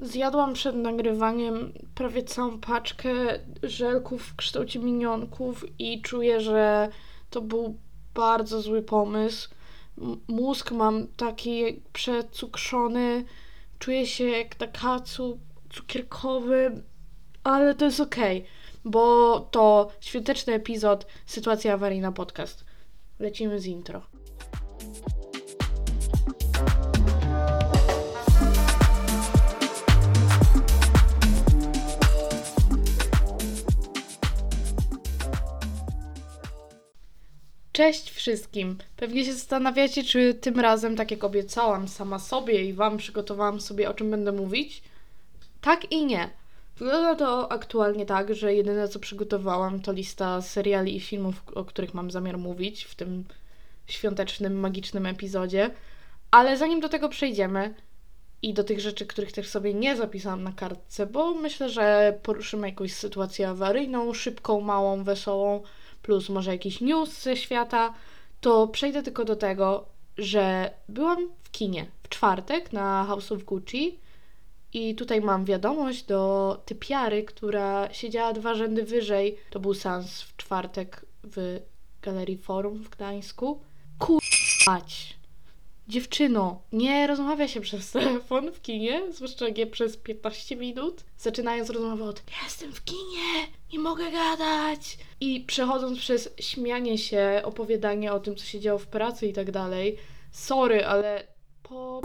Zjadłam przed nagrywaniem prawie całą paczkę żelków w kształcie minionków i czuję, że to był bardzo zły pomysł. Mózg mam taki przecukrzony, czuję się jak na kacu cukierkowym, ale to jest okej, bo to świąteczny epizod Sytuacja awaryjna podcast. Lecimy z intro. Cześć wszystkim! Pewnie się zastanawiacie, czy tym razem, tak jak obiecałam sama sobie i Wam przygotowałam sobie, o czym będę mówić. Tak i nie. Wygląda to aktualnie tak, że jedyne co przygotowałam to lista seriali i filmów, o których mam zamiar mówić w tym świątecznym, magicznym epizodzie. Ale zanim do tego przejdziemy i do tych rzeczy, których też sobie nie zapisałam na kartce, bo myślę, że poruszymy jakąś sytuację awaryjną, szybką, małą, wesołą, plus może jakiś news ze świata, to przejdę tylko do tego, że byłam w kinie w czwartek na House of Gucci i tutaj mam wiadomość do typiary, która siedziała dwa rzędy wyżej. To był seans w czwartek w Galerii Forum w Gdańsku. Kurwać! Dziewczyno, nie rozmawia się przez telefon w kinie, zwłaszcza nie przez 15 minut. Zaczynając rozmowę od jestem w kinie, nie mogę gadać. I przechodząc przez śmianie się, opowiadanie o tym, co się działo w pracy i tak dalej. Sorry, ale po...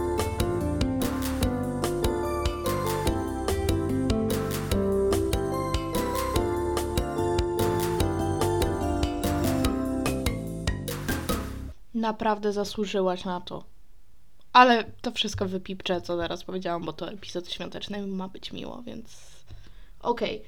Naprawdę zasłużyłaś na to. Ale to wszystko wypipczę, co teraz powiedziałam, bo to epizod świąteczny ma być miło, więc okej.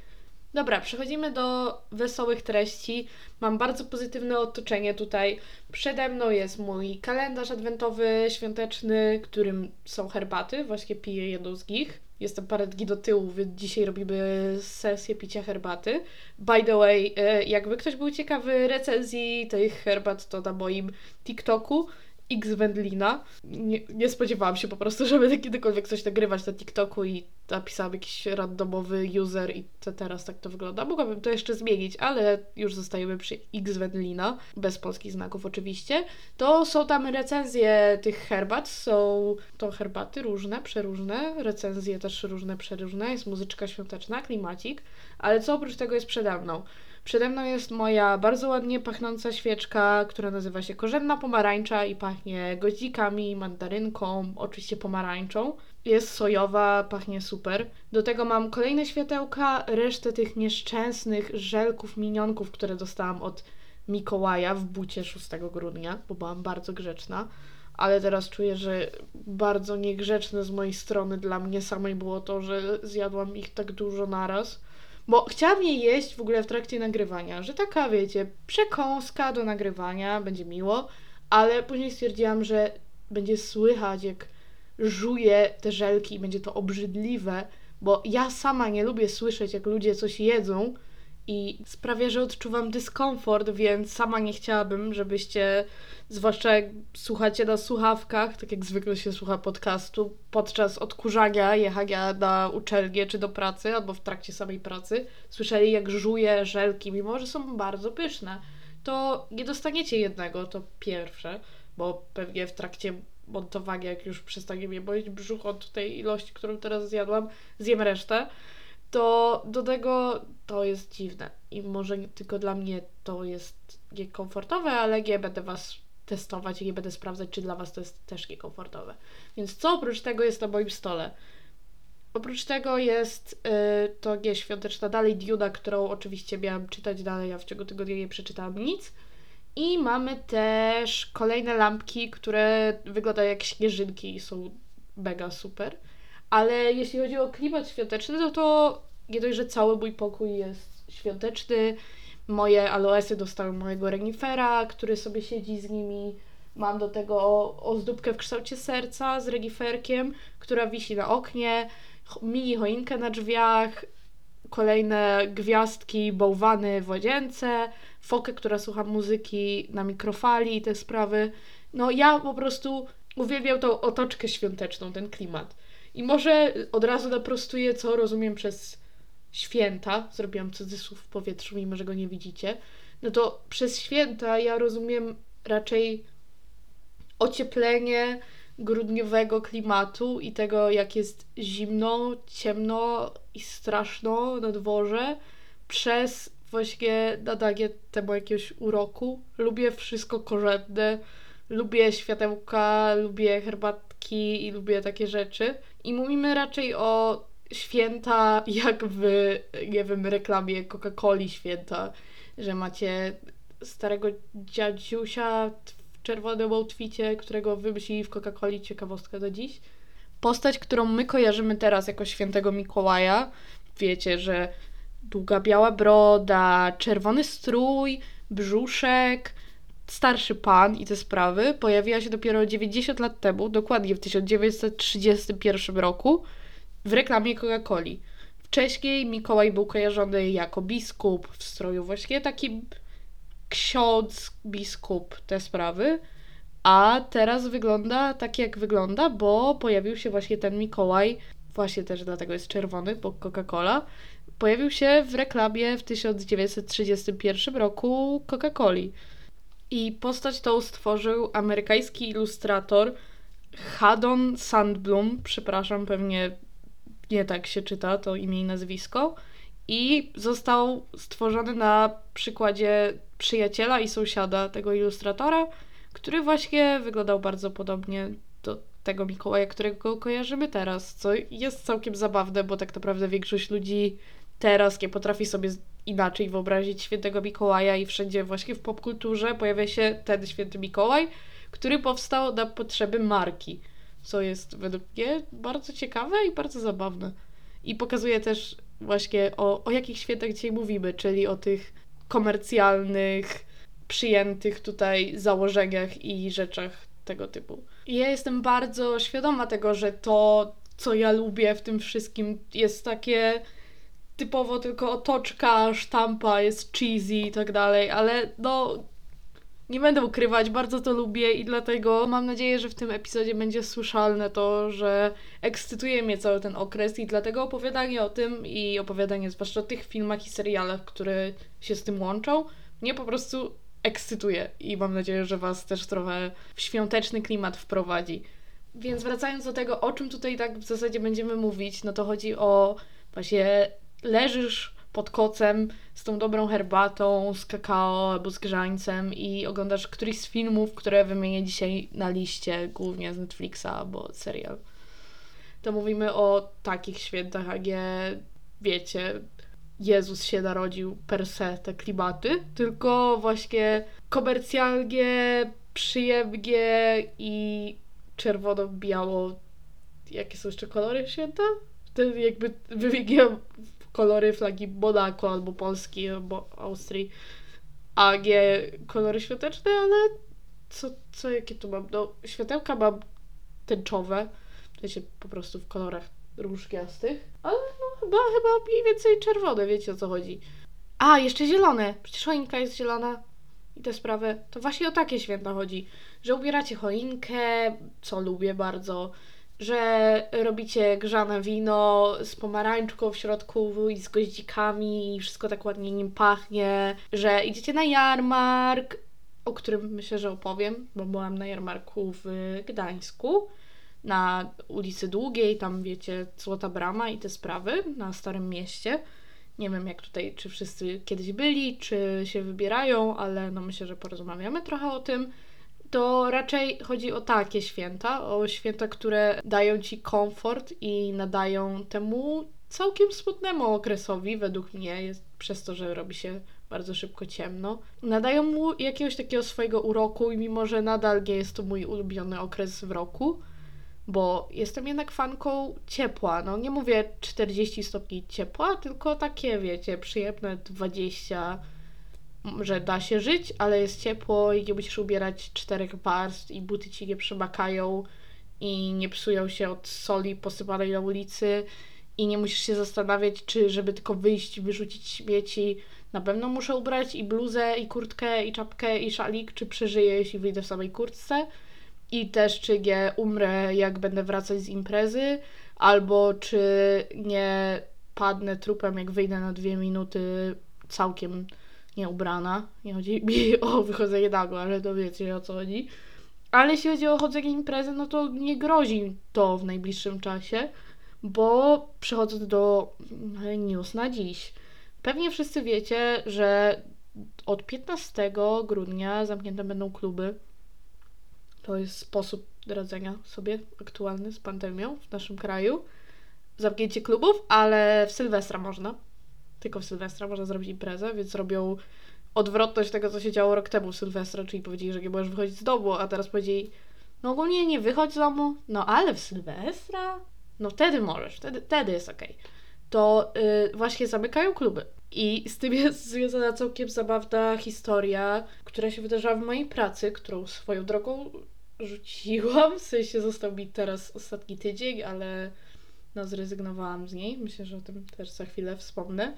Dobra, przechodzimy do wesołych treści. Mam bardzo pozytywne otoczenie tutaj. Przede mną jest mój kalendarz adwentowy, świąteczny, którym są herbaty. Właśnie piję jedną z nich. Jestem parę dni do tyłu, więc dzisiaj robimy sesję picia herbaty. By the way, e, jakby ktoś był ciekawy recenzji tych herbat, to na moim TikToku X Wędlina. Nie, nie spodziewałam się po prostu, że będę kiedykolwiek coś nagrywać na TikToku i napisałam jakiś randomowy user i to teraz tak to wygląda. Mogłabym to jeszcze zmienić, ale już zostajemy przy X Wędlina, bez polskich znaków oczywiście. To są tam recenzje tych herbat, są to herbaty różne, przeróżne, recenzje też różne, przeróżne, jest muzyczka świąteczna, klimacik, ale co oprócz tego jest przede mną? Przede mną jest moja bardzo ładnie pachnąca świeczka, która nazywa się korzenna pomarańcza i pachnie goździkami, mandarynką, oczywiście pomarańczą. Jest sojowa, pachnie super. Do tego mam kolejne światełka, resztę tych nieszczęsnych żelków, minionków, które dostałam od Mikołaja w bucie 6 grudnia, bo byłam bardzo grzeczna. Ale teraz czuję, że bardzo niegrzeczne z mojej strony dla mnie samej było to, że zjadłam ich tak dużo naraz. Bo chciałam je jeść w ogóle w trakcie nagrywania, że taka, wiecie, przekąska do nagrywania, będzie miło, ale później stwierdziłam, że będzie słychać, jak żuję te żelki i będzie to obrzydliwe, bo ja sama nie lubię słyszeć, jak ludzie coś jedzą i sprawia, że odczuwam dyskomfort, więc sama nie chciałabym, żebyście, zwłaszcza jak słuchacie na słuchawkach, tak jak zwykle się słucha podcastu, podczas odkurzania, jechania na uczelnię czy do pracy, albo w trakcie samej pracy, słyszeli jak żuję żelki, mimo że są bardzo pyszne. To nie dostaniecie jednego, to pierwsze, bo pewnie w trakcie montowania, jak już przestanie mnie boleć brzuch od tej ilości, którą teraz zjadłam, zjem resztę to do tego to jest dziwne. I może tylko dla mnie to jest niekomfortowe, ale nie będę Was testować i nie będę sprawdzać, czy dla Was to jest też niekomfortowe. Więc co oprócz tego jest na moim stole? Oprócz tego jest yy, to nie świąteczna dalej Duda, którą oczywiście miałam czytać dalej, a w ciągu tygodnia nie przeczytałam nic. I mamy też kolejne lampki, które wyglądają jak śnieżynki i są mega super. Ale jeśli chodzi o klimat świąteczny, no to nie dość, że cały mój pokój jest świąteczny. Moje aloesy dostały mojego renifera, który sobie siedzi z nimi. Mam do tego ozdóbkę w kształcie serca z reniferkiem, która wisi na oknie, mini choinkę na drzwiach, kolejne gwiazdki, bałwany w łazience, fokę, która słucha muzyki na mikrofali i te sprawy. No ja po prostu uwielbiam tą otoczkę świąteczną, ten klimat. I może od razu naprostuję, co rozumiem przez święta. Zrobiłam cudzysłów w powietrzu, mimo że go nie widzicie. No to przez święta ja rozumiem raczej ocieplenie grudniowego klimatu i tego, jak jest zimno, ciemno i straszno na dworze, przez właśnie nadanie temu jakiegoś uroku. Lubię wszystko korzenne, lubię światełka, lubię herbatki i lubię takie rzeczy. I mówimy raczej o święta jak w, nie wiem, reklamie Coca-Coli święta, że macie starego dziadziusia w czerwonym outficie, którego wymyślili w Coca-Coli, ciekawostka do dziś. Postać, którą my kojarzymy teraz jako świętego Mikołaja, wiecie, że długa biała broda, czerwony strój, brzuszek, starszy pan i te sprawy pojawiła się dopiero 90 lat temu, dokładnie w 1931 roku, w reklamie Coca-Coli. Wcześniej Mikołaj był kojarzony jako biskup w stroju właśnie takim ksiądz, biskup, te sprawy. A teraz wygląda tak, jak wygląda, bo pojawił się właśnie ten Mikołaj, właśnie też dlatego jest czerwony, bo Coca-Cola, pojawił się w reklamie w 1931 roku Coca-Coli. I postać tą stworzył amerykański ilustrator Haddon Sandblum, przepraszam, pewnie nie tak się czyta to imię i nazwisko. I został stworzony na przykładzie przyjaciela i sąsiada tego ilustratora, który właśnie wyglądał bardzo podobnie do tego Mikołaja, którego kojarzymy teraz, co jest całkiem zabawne, bo tak naprawdę większość ludzi teraz nie potrafi sobie inaczej wyobrazić świętego Mikołaja i wszędzie właśnie w popkulturze pojawia się ten święty Mikołaj, który powstał na potrzeby marki, co jest według mnie bardzo ciekawe i bardzo zabawne. I pokazuje też właśnie o, o jakich świętach dzisiaj mówimy, czyli o tych komercjalnych, przyjętych tutaj założeniach i rzeczach tego typu. I ja jestem bardzo świadoma tego, że to, co ja lubię w tym wszystkim, jest takie typowo tylko otoczka, sztampa, jest cheesy i tak dalej, ale no nie będę ukrywać, bardzo to lubię i dlatego mam nadzieję, że w tym epizodzie będzie słyszalne to, że ekscytuje mnie cały ten okres i dlatego opowiadanie o tym i opowiadanie zwłaszcza o tych filmach i serialach, które się z tym łączą, mnie po prostu ekscytuje i mam nadzieję, że Was też trochę w świąteczny klimat wprowadzi. Więc wracając do tego, o czym tutaj tak w zasadzie będziemy mówić, no to chodzi o właśnie leżysz pod kocem z tą dobrą herbatą, z kakao albo z grzańcem i oglądasz któryś z filmów, które wymienię dzisiaj na liście, głównie z Netflixa albo serial. To mówimy o takich świętach, a nie wiecie, Jezus się narodził per se, te klimaty, tylko właśnie komercjalnie, przyjemnie i czerwono-biało. Jakie są jeszcze kolory święta? Wtedy jakby wymieniłam kolory flagi Monaco albo Polski albo Austrii, a nie kolory świąteczne, ale co, co jakie tu mam? No, światełka mam tęczowe, w sensie po prostu w kolorach róż ale no chyba, chyba mniej więcej czerwone, wiecie o co chodzi. A, jeszcze zielone, przecież choinka jest zielona i te sprawy. To właśnie o takie święta chodzi, że ubieracie choinkę, co lubię bardzo, że robicie grzane wino z pomarańczką w środku i z goździkami i wszystko tak ładnie nim pachnie, że idziecie na jarmark, o którym myślę, że opowiem, bo byłam na jarmarku w Gdańsku, na ulicy Długiej, tam wiecie, Złota Brama i te sprawy na Starym Mieście. Nie wiem jak tutaj, czy wszyscy kiedyś byli, czy się wybierają, ale no myślę, że porozmawiamy trochę o tym to raczej chodzi o takie święta, o święta, które dają ci komfort i nadają temu całkiem smutnemu okresowi, według mnie, jest przez to, że robi się bardzo szybko ciemno. Nadają mu jakiegoś takiego swojego uroku i mimo, że nadal nie jest to mój ulubiony okres w roku, bo jestem jednak fanką ciepła. No nie mówię 40 stopni ciepła, tylko takie, wiecie, przyjemne 20 że da się żyć, ale jest ciepło i nie musisz ubierać czterech warstw i buty ci nie przemakają i nie psują się od soli posypanej na ulicy i nie musisz się zastanawiać, czy żeby tylko wyjść wyrzucić śmieci, na pewno muszę ubrać i bluzę, i kurtkę, i czapkę, i szalik, czy przeżyję, jeśli wyjdę w samej kurtce. I też czy nie umrę, jak będę wracać z imprezy, albo czy nie padnę trupem, jak wyjdę na dwie minuty całkiem nieubrana. Nie chodzi mi o wychodzenie nago, ale to wiecie o co chodzi. Ale jeśli chodzi o chodzenie imprezy, no to nie grozi to w najbliższym czasie, bo przechodząc do news na dziś. Pewnie wszyscy wiecie, że od 15 grudnia zamknięte będą kluby. To jest sposób radzenia sobie aktualny z pandemią w naszym kraju. Zamknięcie klubów, ale w Sylwestra można. Tylko w Sylwestra można zrobić imprezę, więc robią odwrotność tego, co się działo rok temu w Sylwestra, czyli powiedzieli, że nie możesz wychodzić z domu, a teraz powiedzieli, no ogólnie nie wychodź z domu, no ale w Sylwestra, no wtedy możesz, wtedy, wtedy jest okej. Okay. To yy, właśnie zamykają kluby. I z tym jest związana całkiem zabawna historia, która się wydarzyła w mojej pracy, którą swoją drogą rzuciłam. W sensie został mi teraz ostatni tydzień, ale no zrezygnowałam z niej. Myślę, że o tym też za chwilę wspomnę.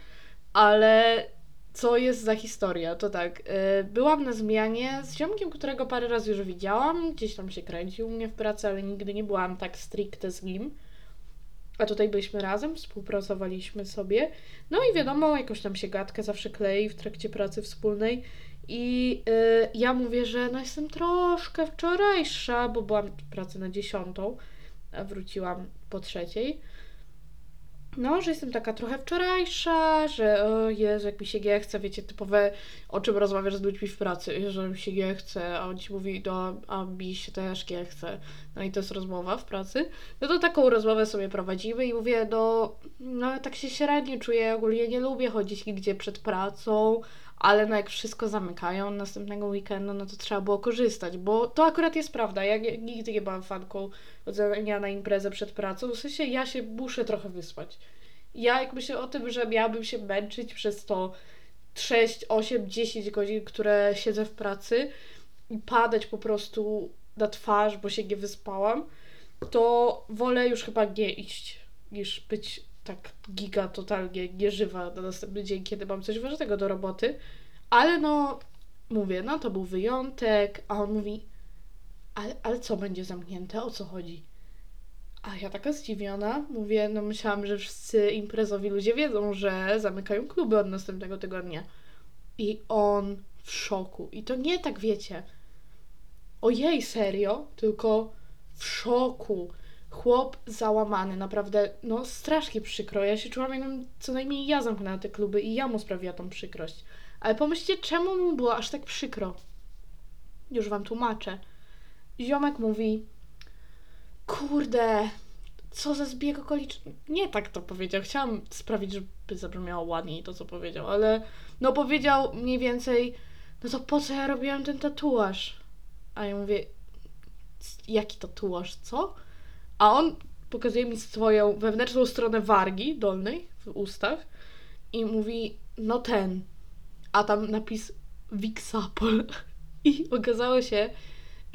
Ale co jest za historia? To tak, yy, byłam na zmianie z ziomkiem, którego parę razy już widziałam. Gdzieś tam się kręcił u mnie w pracy, ale nigdy nie byłam tak stricte z nim. A tutaj byliśmy razem, współpracowaliśmy sobie. No i wiadomo, jakoś tam się gadkę zawsze klei w trakcie pracy wspólnej. I yy, ja mówię, że no jestem troszkę wczorajsza, bo byłam w pracy na dziesiątą, wróciłam po trzeciej. No, że jestem taka trochę wczorajsza, że o Jezu, jak mi się nie chce, wiecie, typowe o czym rozmawiasz z ludźmi w pracy, że mi się nie chce, a on ci mówi, no, a mi się też nie chce. No i to jest rozmowa w pracy. No to taką rozmowę sobie prowadzimy i mówię, no, no tak się średnio czuję, ogólnie nie lubię chodzić nigdzie przed pracą, ale no jak wszystko zamykają następnego weekendu, no to trzeba było korzystać, bo to akurat jest prawda. Ja nigdy nie byłam fanką chodzenia na imprezę przed pracą, w sensie ja się muszę trochę wyspać. Ja jak myślę o tym, że miałabym się męczyć przez to 6, 8, 10 godzin, które siedzę w pracy i padać po prostu na twarz, bo się nie wyspałam, to wolę już chyba nie iść, niż być tak giga totalnie nieżywa na następny dzień, kiedy mam coś ważnego do roboty. Ale no, mówię, no to był wyjątek, a on mówi, ale, ale co będzie zamknięte, o co chodzi? A ja taka zdziwiona, mówię, no myślałam, że wszyscy imprezowi ludzie wiedzą, że zamykają kluby od następnego tygodnia. I on w szoku. I to nie tak wiecie. Ojej, serio? Tylko w szoku chłop załamany, naprawdę, no strasznie przykro. Ja się czułam, jakbym co najmniej ja zamknęła te kluby i ja mu sprawiła tą przykrość. Ale pomyślcie, czemu mu było aż tak przykro? Już wam tłumaczę. Ziomek mówi, kurde, co za zbieg okoliczności. Nie tak to powiedział. Chciałam sprawić, żeby zabrzmiało ładniej to, co powiedział, ale no powiedział mniej więcej, no to po co ja robiłam ten tatuaż? A ja mówię, jaki tatuaż, co? A on pokazuje mi swoją wewnętrzną stronę wargi dolnej w ustach i mówi, no ten. A tam napis Wixapol. I okazało się,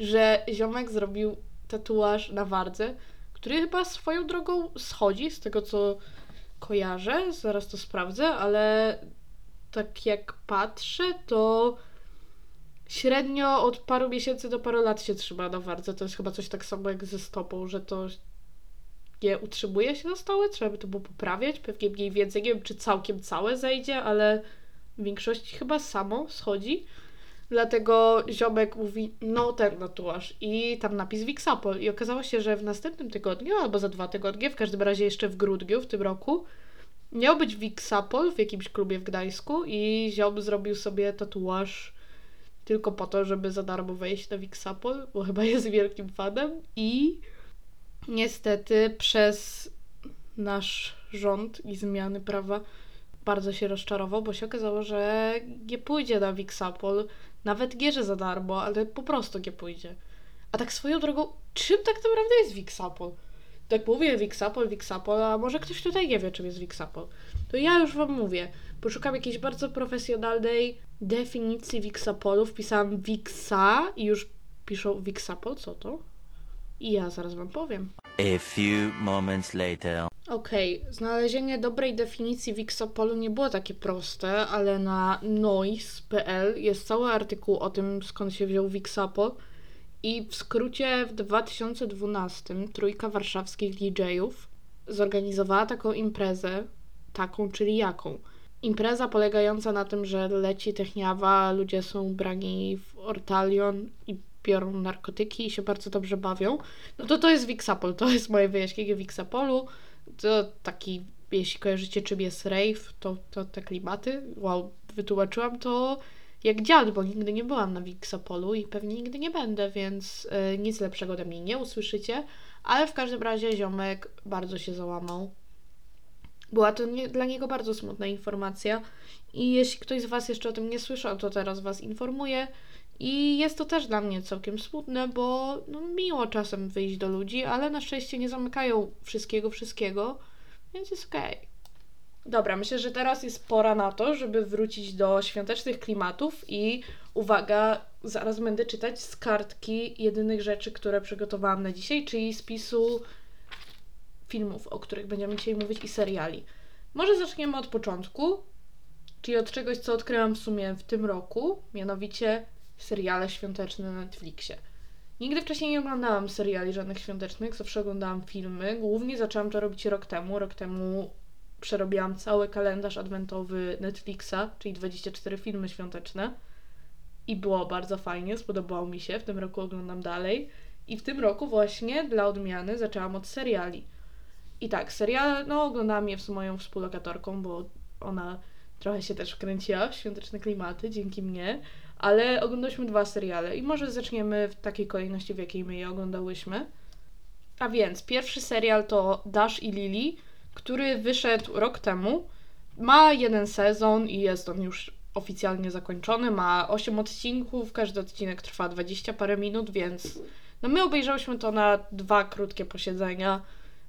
że ziomek zrobił tatuaż na wardze, który chyba swoją drogą schodzi, z tego co kojarzę. Zaraz to sprawdzę, ale tak jak patrzę, to średnio od paru miesięcy do paru lat się trzyma na wardze. To jest chyba coś tak samo jak ze stopą, że to nie utrzymuje się na stałe, trzeba by to było poprawiać. Pewnie mniej więcej, nie wiem czy całkiem całe zejdzie, ale w większości chyba samo schodzi. Dlatego ziomek mówi, no ten tatuaż i tam napis Wixapol. I okazało się, że w następnym tygodniu, albo za dwa tygodnie, w każdym razie jeszcze w grudniu w tym roku, miał być Wixapol w jakimś klubie w Gdańsku i ziom zrobił sobie tatuaż tylko po to, żeby za darmo wejść na Wixapol, bo chyba jest wielkim fanem i niestety przez nasz rząd i zmiany prawa bardzo się rozczarował, bo się okazało, że nie pójdzie na Wixapol, nawet nie, że za darmo, ale po prostu nie pójdzie. A tak swoją drogą, czym tak naprawdę jest Wixapol? Tak mówię Wixapol, Wixapol, a może ktoś tutaj nie wie, czym jest Wixapol. To ja już Wam mówię. Poszukam jakiejś bardzo profesjonalnej definicji Wixapolu. Wpisałam Wixa i już piszą Wixapol. Co to? I ja zaraz Wam powiem. A few moments later. Okej, okay. znalezienie dobrej definicji Wixapolu nie było takie proste, ale na noise.pl jest cały artykuł o tym, skąd się wziął Wixapol. I w skrócie w 2012 trójka warszawskich DJ-ów zorganizowała taką imprezę, taką, czyli jaką? Impreza polegająca na tym, że leci techniawa, ludzie są ubrani w ortalion i biorą narkotyki i się bardzo dobrze bawią. No to to jest Wixapol, to jest moje wyjaśnienie Wixapolu. To taki, jeśli kojarzycie czym jest rave, to, to te klimaty. Wow, wytłumaczyłam to jak dziad, bo nigdy nie byłam na Wixapolu i pewnie nigdy nie będę, więc y, nic lepszego ode mnie nie usłyszycie. Ale w każdym razie ziomek bardzo się załamał. Była to nie, dla niego bardzo smutna informacja i jeśli ktoś z Was jeszcze o tym nie słyszał, to teraz Was informuję. I jest to też dla mnie całkiem smutne, bo no, miło czasem wyjść do ludzi, ale na szczęście nie zamykają wszystkiego, wszystkiego, więc jest okej. Dobra, myślę, że teraz jest pora na to, żeby wrócić do świątecznych klimatów i uwaga, zaraz będę czytać z kartki jedynych rzeczy, które przygotowałam na dzisiaj, czyli spisu filmów, o których będziemy dzisiaj mówić i seriali. Może zaczniemy od początku, czyli od czegoś, co odkryłam w sumie w tym roku, mianowicie seriale świąteczne na Netflixie. Nigdy wcześniej nie oglądałam seriali żadnych świątecznych, zawsze oglądałam filmy. Głównie zaczęłam to robić rok temu. Rok temu przerobiłam cały kalendarz adwentowy Netflixa, czyli 24 filmy świąteczne. I było bardzo fajnie, spodobało mi się. W tym roku oglądam dalej. I w tym roku właśnie dla odmiany zaczęłam od seriali. I tak, seriale, no oglądałam je z moją współlokatorką, bo ona trochę się też wkręciła w świąteczne klimaty dzięki mnie, ale oglądałyśmy dwa seriale i może zaczniemy w takiej kolejności, w jakiej my je oglądałyśmy. A więc pierwszy serial to Dash i Lily, który wyszedł rok temu. Ma jeden sezon i jest on już oficjalnie zakończony. Ma 8 odcinków, każdy odcinek trwa 20 parę minut, więc no my obejrzałyśmy to na dwa krótkie posiedzenia.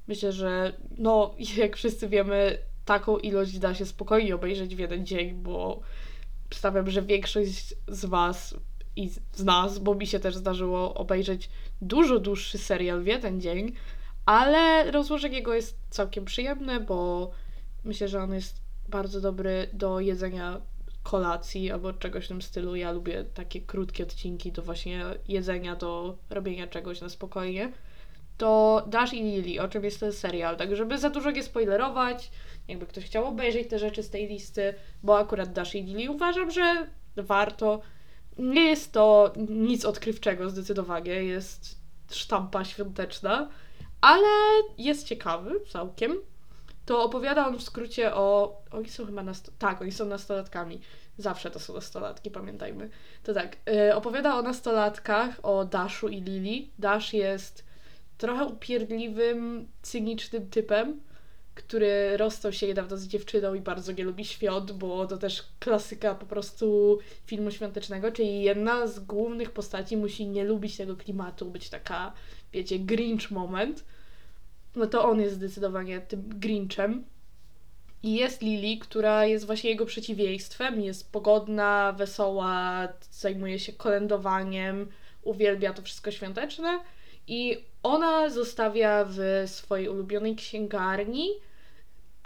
Myślę, że no jak wszyscy wiemy, taką ilość da się spokojnie obejrzeć w jeden dzień, bo stawiam, że większość z Was i z nas, bo mi się też zdarzyło obejrzeć dużo dłuższy serial w jeden dzień, ale rozłożenie jego jest całkiem przyjemne, bo myślę, że on jest bardzo dobry do jedzenia kolacji albo czegoś w tym stylu. Ja lubię takie krótkie odcinki do właśnie jedzenia, do robienia czegoś na spokojnie. To Dash i Lily, o czym jest ten serial, tak żeby za dużo nie spoilerować, jakby ktoś chciał obejrzeć te rzeczy z tej listy, bo akurat Dash i Lily uważam, że warto. Nie jest to nic odkrywczego zdecydowanie, jest sztampa świąteczna, ale jest ciekawy całkiem. To opowiada on w skrócie o. Oni są chyba nasto... Tak, oni są nastolatkami. Zawsze to są nastolatki, pamiętajmy. To tak, yy, opowiada o nastolatkach, o Dashu i Lily. Dash jest trochę upierdliwym, cynicznym typem, który rozstał się niedawno z dziewczyną i bardzo nie lubi świąt, bo to też klasyka po prostu filmu świątecznego, czyli jedna z głównych postaci musi nie lubić tego klimatu, być taka, wiecie, Grinch moment. No to on jest zdecydowanie tym Grinchem. I jest Lily, która jest właśnie jego przeciwieństwem. Jest pogodna, wesoła, zajmuje się kolędowaniem, uwielbia to wszystko świąteczne. I ona zostawia w swojej ulubionej księgarni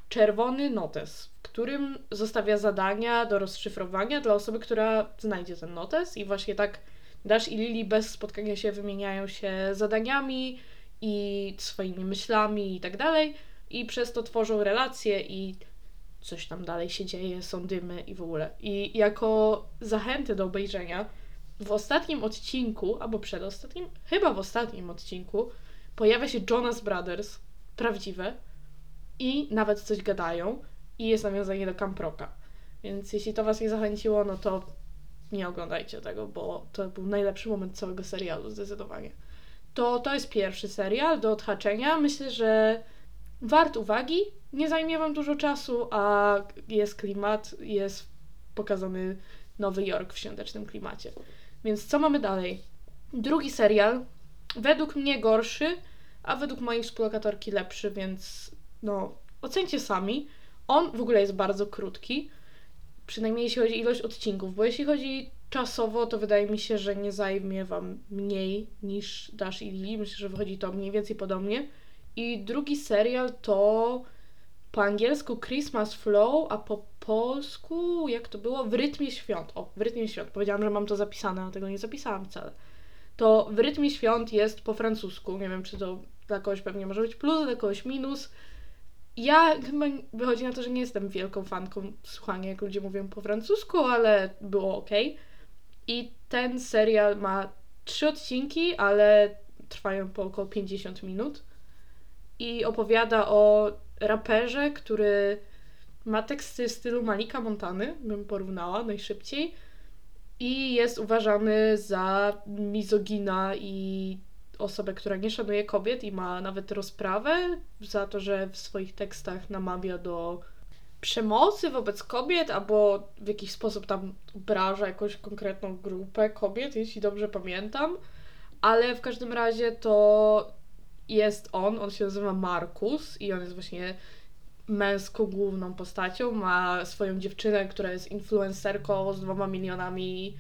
czerwony notes, w którym zostawia zadania do rozszyfrowania dla osoby, która znajdzie ten notes. I właśnie tak Dash i Lily bez spotkania się wymieniają się zadaniami i swoimi myślami i tak dalej. I przez to tworzą relacje i coś tam dalej się dzieje, są dymy i w ogóle. I jako zachęty do obejrzenia w ostatnim odcinku, albo przedostatnim, chyba w ostatnim odcinku, pojawia się Jonas Brothers, prawdziwe, i nawet coś gadają, i jest nawiązanie do Camproka. Więc jeśli to Was nie zachęciło, no to nie oglądajcie tego, bo to był najlepszy moment całego serialu, zdecydowanie. To, to jest pierwszy serial do odhaczenia. Myślę, że wart uwagi. Nie zajmie Wam dużo czasu, a jest klimat, jest pokazany Nowy Jork w świątecznym klimacie. Więc co mamy dalej? Drugi serial, według mnie gorszy, a według mojej współlokatorki lepszy, więc no, ocencie sami. On w ogóle jest bardzo krótki, przynajmniej jeśli chodzi o ilość odcinków, bo jeśli chodzi czasowo, to wydaje mi się, że nie zajmie Wam mniej niż Dash i Lily. Myślę, że wychodzi to mniej więcej podobnie. I drugi serial to po angielsku Christmas Flow, a po polsku, jak to było? W rytmie świąt. O, w rytmie świąt. Powiedziałam, że mam to zapisane, ale tego nie zapisałam wcale. To w rytmie świąt jest po francusku. Nie wiem, czy to dla kogoś pewnie może być plus, dla kogoś minus. ja chyba wychodzi na to, że nie jestem wielką fanką słuchania, jak ludzie mówią po francusku, ale było ok. I ten serial ma trzy odcinki, ale trwają po około 50 minut. I opowiada o raperze, który ma teksty w stylu Malika Montany, bym porównała najszybciej. I jest uważany za mizogina i osobę, która nie szanuje kobiet i ma nawet rozprawę za to, że w swoich tekstach namawia do przemocy wobec kobiet, albo w jakiś sposób tam obraża jakąś konkretną grupę kobiet, jeśli dobrze pamiętam. Ale w każdym razie to jest on, on się nazywa Markus i on jest właśnie męską główną postacią. Ma swoją dziewczynę, która jest influencerką z dwoma milionami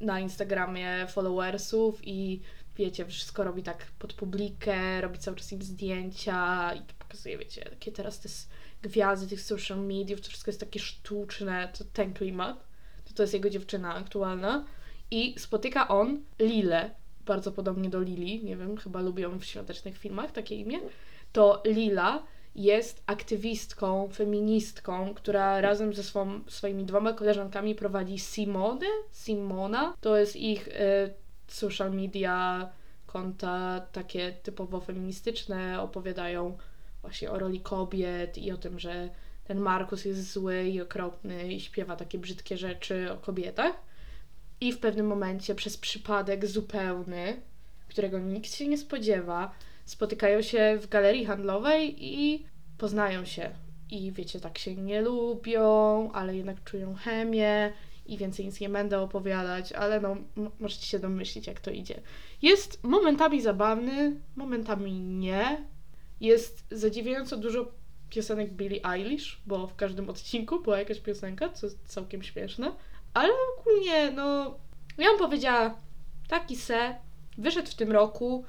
na Instagramie followersów i wiecie, wszystko robi tak pod publikę, robi cały czas im zdjęcia i to pokazuje, wiecie, takie teraz te gwiazdy tych social mediów, to wszystko jest takie sztuczne, to ten klimat. To, to jest jego dziewczyna aktualna. I spotyka on Lilę, bardzo podobnie do Lili, nie wiem, chyba lubią w świątecznych filmach takie imię. To Lila jest aktywistką, feministką, która razem ze swą, swoimi dwoma koleżankami prowadzi Simone, Simona. To jest ich y, social media konta takie typowo feministyczne, opowiadają właśnie o roli kobiet i o tym, że ten Markus jest zły i okropny i śpiewa takie brzydkie rzeczy o kobietach. I w pewnym momencie, przez przypadek zupełny, którego nikt się nie spodziewa, spotykają się w galerii handlowej i poznają się. I wiecie, tak się nie lubią, ale jednak czują chemię i więcej nic nie będę opowiadać, ale no, możecie się domyślić, jak to idzie. Jest momentami zabawny, momentami nie. Jest zadziwiająco dużo piosenek Billie Eilish, bo w każdym odcinku była jakaś piosenka, co jest całkiem śmieszne. Ale ogólnie, no, ja bym powiedziała, taki se, wyszedł w tym roku.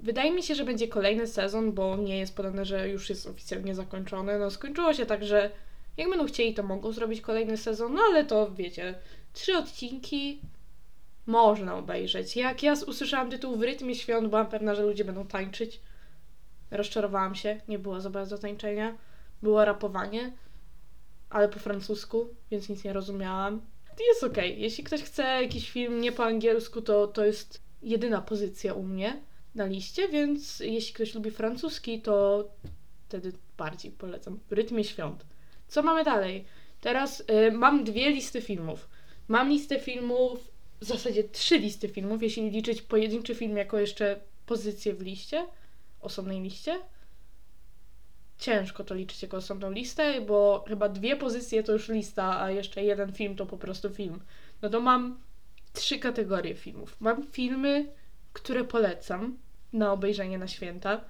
Wydaje mi się, że będzie kolejny sezon, bo nie jest podane, że już jest oficjalnie zakończony. No, skończyło się tak, że jak będą chcieli, to mogą zrobić kolejny sezon, no ale to wiecie, trzy odcinki można obejrzeć. Jak ja usłyszałam tytuł w rytmie świąt, byłam pewna, że ludzie będą tańczyć. Rozczarowałam się, nie było za bardzo tańczenia. Było rapowanie, ale po francusku, więc nic nie rozumiałam. Jest okej. Jeśli ktoś chce jakiś film nie po angielsku, to to jest jedyna pozycja u mnie na liście, więc jeśli ktoś lubi francuski, to wtedy bardziej polecam. W rytmie świąt. Co mamy dalej? Teraz y, mam dwie listy filmów. Mam listę filmów, w zasadzie trzy listy filmów, jeśli liczyć pojedynczy film jako jeszcze pozycję w liście, osobnej liście. Ciężko to liczyć jako osobną listę, bo chyba dwie pozycje to już lista, a jeszcze jeden film to po prostu film. No to mam trzy kategorie filmów. Mam filmy, które polecam na obejrzenie na święta,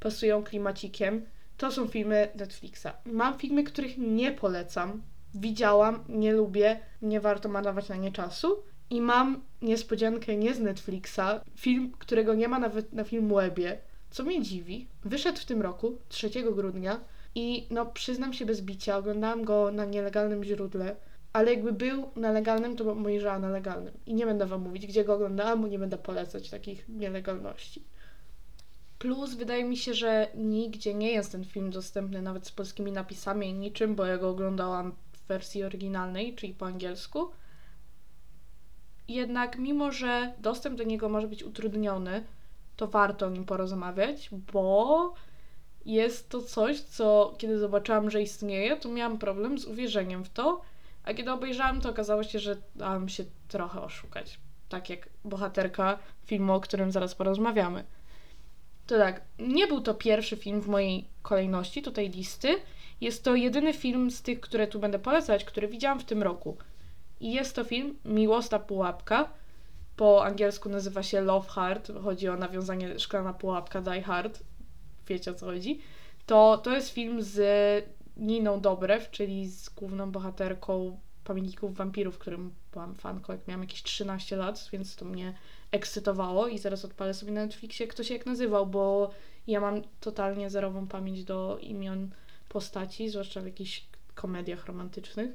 pasują klimacikiem. To są filmy Netflixa. Mam filmy, których nie polecam. Widziałam, nie lubię, nie warto marnować na nie czasu. I mam niespodziankę nie z Netflixa, film, którego nie ma nawet na Filmwebie, co mnie dziwi. Wyszedł w tym roku, 3 grudnia i no przyznam się bez bicia, oglądałam go na nielegalnym źródle, ale jakby był na legalnym, to obejrzała na legalnym. I nie będę wam mówić, gdzie go oglądałam, bo nie będę polecać takich nielegalności. Plus wydaje mi się, że nigdzie nie jest ten film dostępny nawet z polskimi napisami i niczym, bo ja go oglądałam w wersji oryginalnej, czyli po angielsku. Jednak mimo, że dostęp do niego może być utrudniony, to warto nim porozmawiać, bo jest to coś, co kiedy zobaczyłam, że istnieje, to miałam problem z uwierzeniem w to, a kiedy obejrzałam, to okazało się, że dałam się trochę oszukać. Tak jak bohaterka filmu, o którym zaraz porozmawiamy. To tak, nie był to pierwszy film w mojej kolejności, tutaj listy. Jest to jedyny film z tych, które tu będę polecać, który widziałam w tym roku. I jest to film Miłosna Pułapka. Po angielsku nazywa się Love Hard. Chodzi o nawiązanie szklana pułapka Die Hard. Wiecie o co chodzi. To, to jest film z Niną Dobrew, czyli z główną bohaterką Pamiętników Wampirów, którym byłam fanką, jak miałam jakieś 13 lat, więc to mnie ekscytowało i zaraz odpalę sobie na Netflixie, kto się jak nazywał, bo ja mam totalnie zerową pamięć do imion postaci, zwłaszcza w jakichś komediach romantycznych.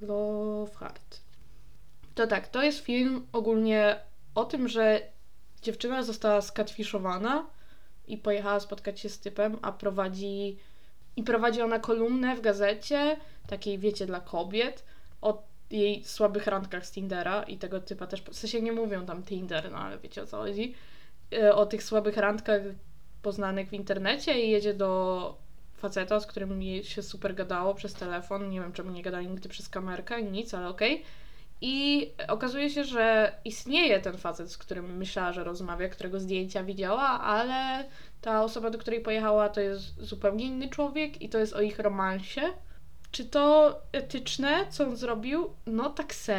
Love Hard. To tak, to jest film ogólnie o tym, że dziewczyna została skatfiszowana i pojechała spotkać się z typem, a prowadzi I prowadzi ona kolumnę w gazecie, takiej wiecie, dla kobiet, o jej słabych randkach z Tindera i tego typa też, w sensie nie mówią tam Tinder, no ale wiecie o co chodzi, e, o tych słabych randkach poznanych w internecie i jedzie do faceta, z którym jej się super gadało przez telefon, nie wiem czemu nie gadali nigdy przez kamerkę, nic, ale okej. I okazuje się, że istnieje ten facet, z którym myślała, że rozmawia, którego zdjęcia widziała, ale ta osoba, do której pojechała, to jest zupełnie inny człowiek i to jest o ich romansie. Czy to etyczne, co on zrobił? No tak se,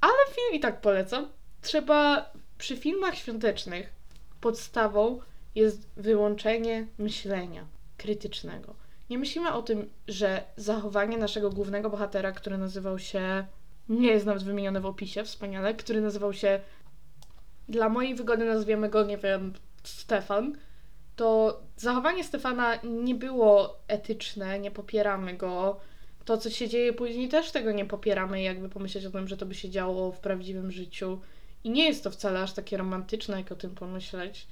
ale film i tak polecam. Trzeba przy filmach świątecznych podstawą jest wyłączenie myślenia krytycznego. Nie myślimy o tym, że zachowanie naszego głównego bohatera, który nazywał się, nie jest nawet wymieniony w opisie, wspaniale, który nazywał się, dla mojej wygody nazwiemy go, nie wiem, Stefan, to zachowanie Stefana nie było etyczne, nie popieramy go. To, co się dzieje później, też tego nie popieramy, jakby pomyśleć o tym, że to by się działo w prawdziwym życiu. I nie jest to wcale aż takie romantyczne, jak o tym pomyśleć.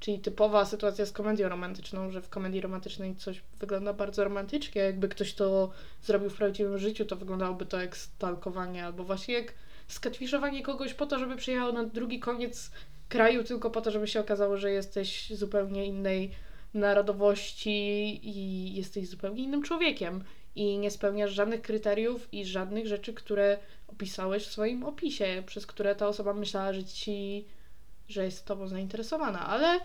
Czyli typowa sytuacja z komedią romantyczną, że w komedii romantycznej coś wygląda bardzo romantycznie. Jakby ktoś to zrobił w prawdziwym życiu, to wyglądałoby to jak stalkowanie, albo właśnie jak skatwiszowanie kogoś po to, żeby przyjechał na drugi koniec kraju, tylko po to, żeby się okazało, że jesteś zupełnie innej narodowości i jesteś zupełnie innym człowiekiem. I nie spełniasz żadnych kryteriów i żadnych rzeczy, które opisałeś w swoim opisie, przez które ta osoba myślała, że ci że jest tobą zainteresowana, ale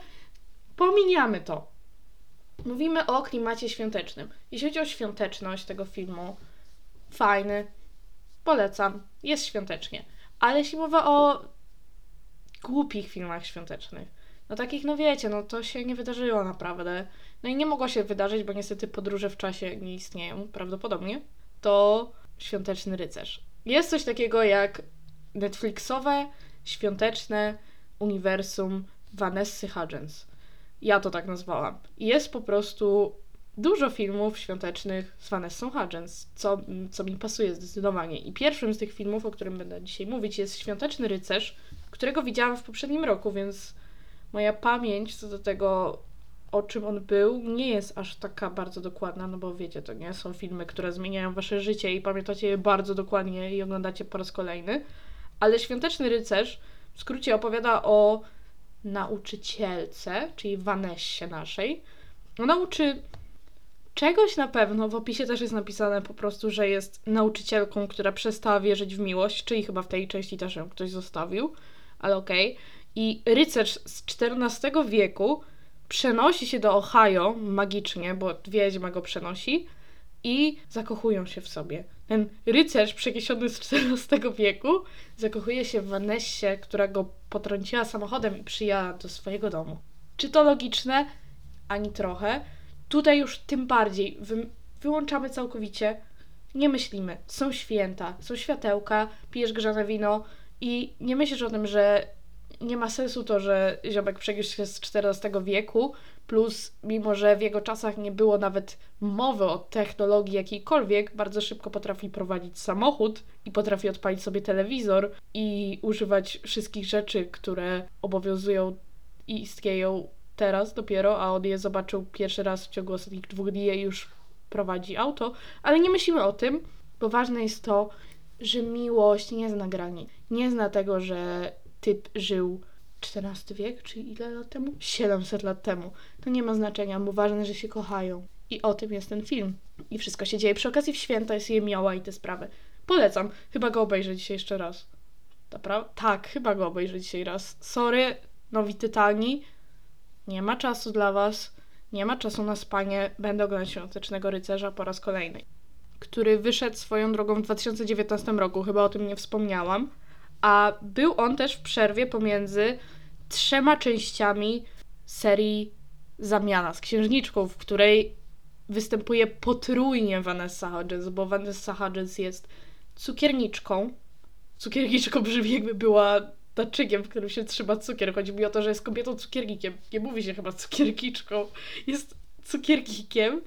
pominiamy to. Mówimy o klimacie świątecznym. Jeśli chodzi o świąteczność tego filmu, fajny, polecam, jest świątecznie. Ale jeśli mowa o głupich filmach świątecznych, no takich, no wiecie, no to się nie wydarzyło naprawdę. No i nie mogło się wydarzyć, bo niestety podróże w czasie nie istnieją, prawdopodobnie. To Świąteczny Rycerz. Jest coś takiego jak Netflixowe, świąteczne uniwersum Vanessy Hudgens. Ja to tak nazwałam. Jest po prostu dużo filmów świątecznych z Vanessą Hudgens, co, co mi pasuje zdecydowanie. I pierwszym z tych filmów, o którym będę dzisiaj mówić, jest Świąteczny Rycerz, którego widziałam w poprzednim roku, więc moja pamięć co do tego, o czym on był, nie jest aż taka bardzo dokładna, no bo wiecie, to nie są filmy, które zmieniają wasze życie i pamiętacie je bardzo dokładnie i oglądacie po raz kolejny. Ale Świąteczny Rycerz w skrócie opowiada o nauczycielce, czyli Vanessie naszej. Ona uczy czegoś na pewno. W opisie też jest napisane po prostu, że jest nauczycielką, która przestała wierzyć w miłość, czyli chyba w tej części też ją ktoś zostawił, ale okej. Okay. I rycerz z XIV wieku przenosi się do Ohio magicznie, bo wiedźma go przenosi i zakochują się w sobie. Ten rycerz przeniesiony z XIV wieku zakochuje się w Vanessie, która go potrąciła samochodem i przyjęła do swojego domu. Czy to logiczne? Ani trochę. Tutaj już tym bardziej wy wyłączamy całkowicie. Nie myślimy. Są święta, są światełka, pijesz grzane wino i nie myślisz o tym, że nie ma sensu to, że ziomek przeniósł się z XIV wieku, plus mimo, że w jego czasach nie było nawet mowy o technologii jakiejkolwiek, bardzo szybko potrafi prowadzić samochód i potrafi odpalić sobie telewizor i używać wszystkich rzeczy, które obowiązują i istnieją teraz dopiero, a on je zobaczył pierwszy raz w ciągu ostatnich dwóch dni i już prowadzi auto, ale nie myślimy o tym, bo ważne jest to, że miłość nie zna granic. Nie zna tego, że typ żył XIV wiek, czyli ile lat temu? 700 lat temu. To nie ma znaczenia, bo ważne, że się kochają. I o tym jest ten film. I wszystko się dzieje przy okazji w święta, jest je miała i te sprawy. Polecam. Chyba go obejrzę dzisiaj jeszcze raz. Dobra? Tak, chyba go obejrzę dzisiaj raz. Sorry, nowi tytani. Nie ma czasu dla was. Nie ma czasu na spanie. Będę oglądać Świątecznego Rycerza po raz kolejny. Który wyszedł swoją drogą w 2019 roku. Chyba o tym nie wspomniałam a był on też w przerwie pomiędzy trzema częściami serii Zamiana z księżniczką, w której występuje potrójnie Vanessa Hudgens, bo Vanessa Hudgens jest cukierniczką. Cukierniczką brzmi jakby była taczykiem, w którym się trzyma cukier. Chodzi mi o to, że jest kobietą cukiernikiem. Nie mówi się chyba cukierniczką. Jest cukiernikiem.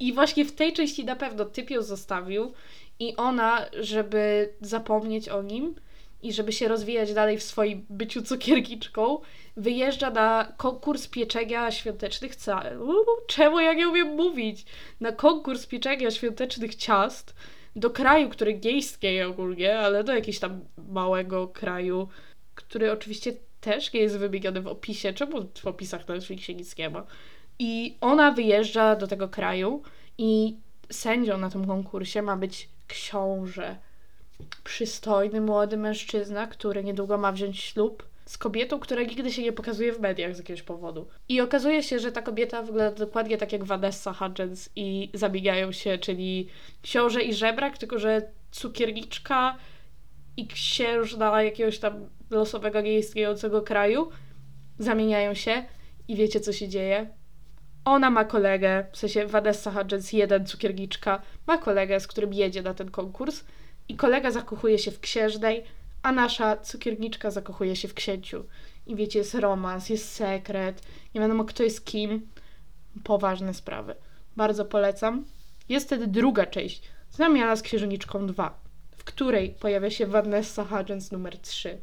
I właśnie w tej części na pewno typ ją zostawił i ona, żeby zapomnieć o nim, i żeby się rozwijać dalej w swoim byciu cukierniczką, wyjeżdża na konkurs pieczenia świątecznych. Uuu, Czemu ja nie umiem mówić? Na konkurs pieczenia świątecznych ciast do kraju, który nie istnieje ogólnie, ale do jakiegoś tam małego kraju, który oczywiście też nie jest wymieniony w opisie. Czemu w opisach na Netflixie nic nie ma? I ona wyjeżdża do tego kraju i sędzią na tym konkursie ma być książę. Przystojny, młody mężczyzna, który niedługo ma wziąć ślub z kobietą, która nigdy się nie pokazuje w mediach z jakiegoś powodu. I okazuje się, że ta kobieta wygląda dokładnie tak jak Vanessa Hudgens i zamieniają się, czyli książę i żebrak, tylko że cukierniczka i księżna jakiegoś tam losowego, nieistniejącego kraju zamieniają się i wiecie, co się dzieje? Ona ma kolegę, w sensie Vanessa Hudgens, jeden cukierniczka, ma kolegę, z którym jedzie na ten konkurs i kolega zakochuje się w księżnej, a nasza cukierniczka zakochuje się w księciu. I wiecie, jest romans, jest sekret, nie wiadomo kto jest kim. Poważne sprawy. Bardzo polecam. Jest wtedy druga część, Zamiana z księżniczką 2, w której pojawia się Vanessa Hudgens numer 3.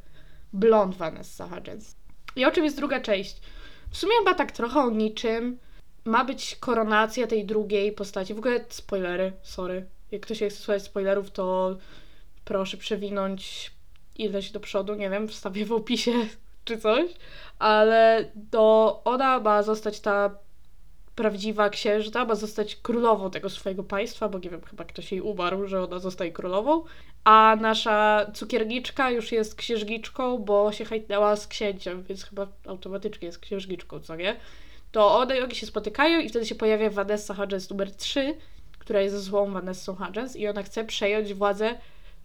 Blond Vanessa Hudgens. I o czym jest druga część? W sumie chyba tak trochę o niczym. Ma być koronacja tej drugiej postaci. W ogóle spoilery, sorry. Jak ktoś chce słuchać spoilerów, to proszę przewinąć ileś do przodu, nie wiem, wstawię w opisie czy coś. Ale to ona ma zostać ta prawdziwa księżna, ma zostać królową tego swojego państwa, bo nie wiem, chyba ktoś jej umarł, że ona zostaje królową. A nasza cukierniczka już jest księżniczką, bo się hejtnęła z księciem, więc chyba automatycznie jest księżniczką, co nie? to one i oni się spotykają i wtedy się pojawia Vanessa Hudgens numer 3, która jest złą Vanessą Hudgens i ona chce przejąć władzę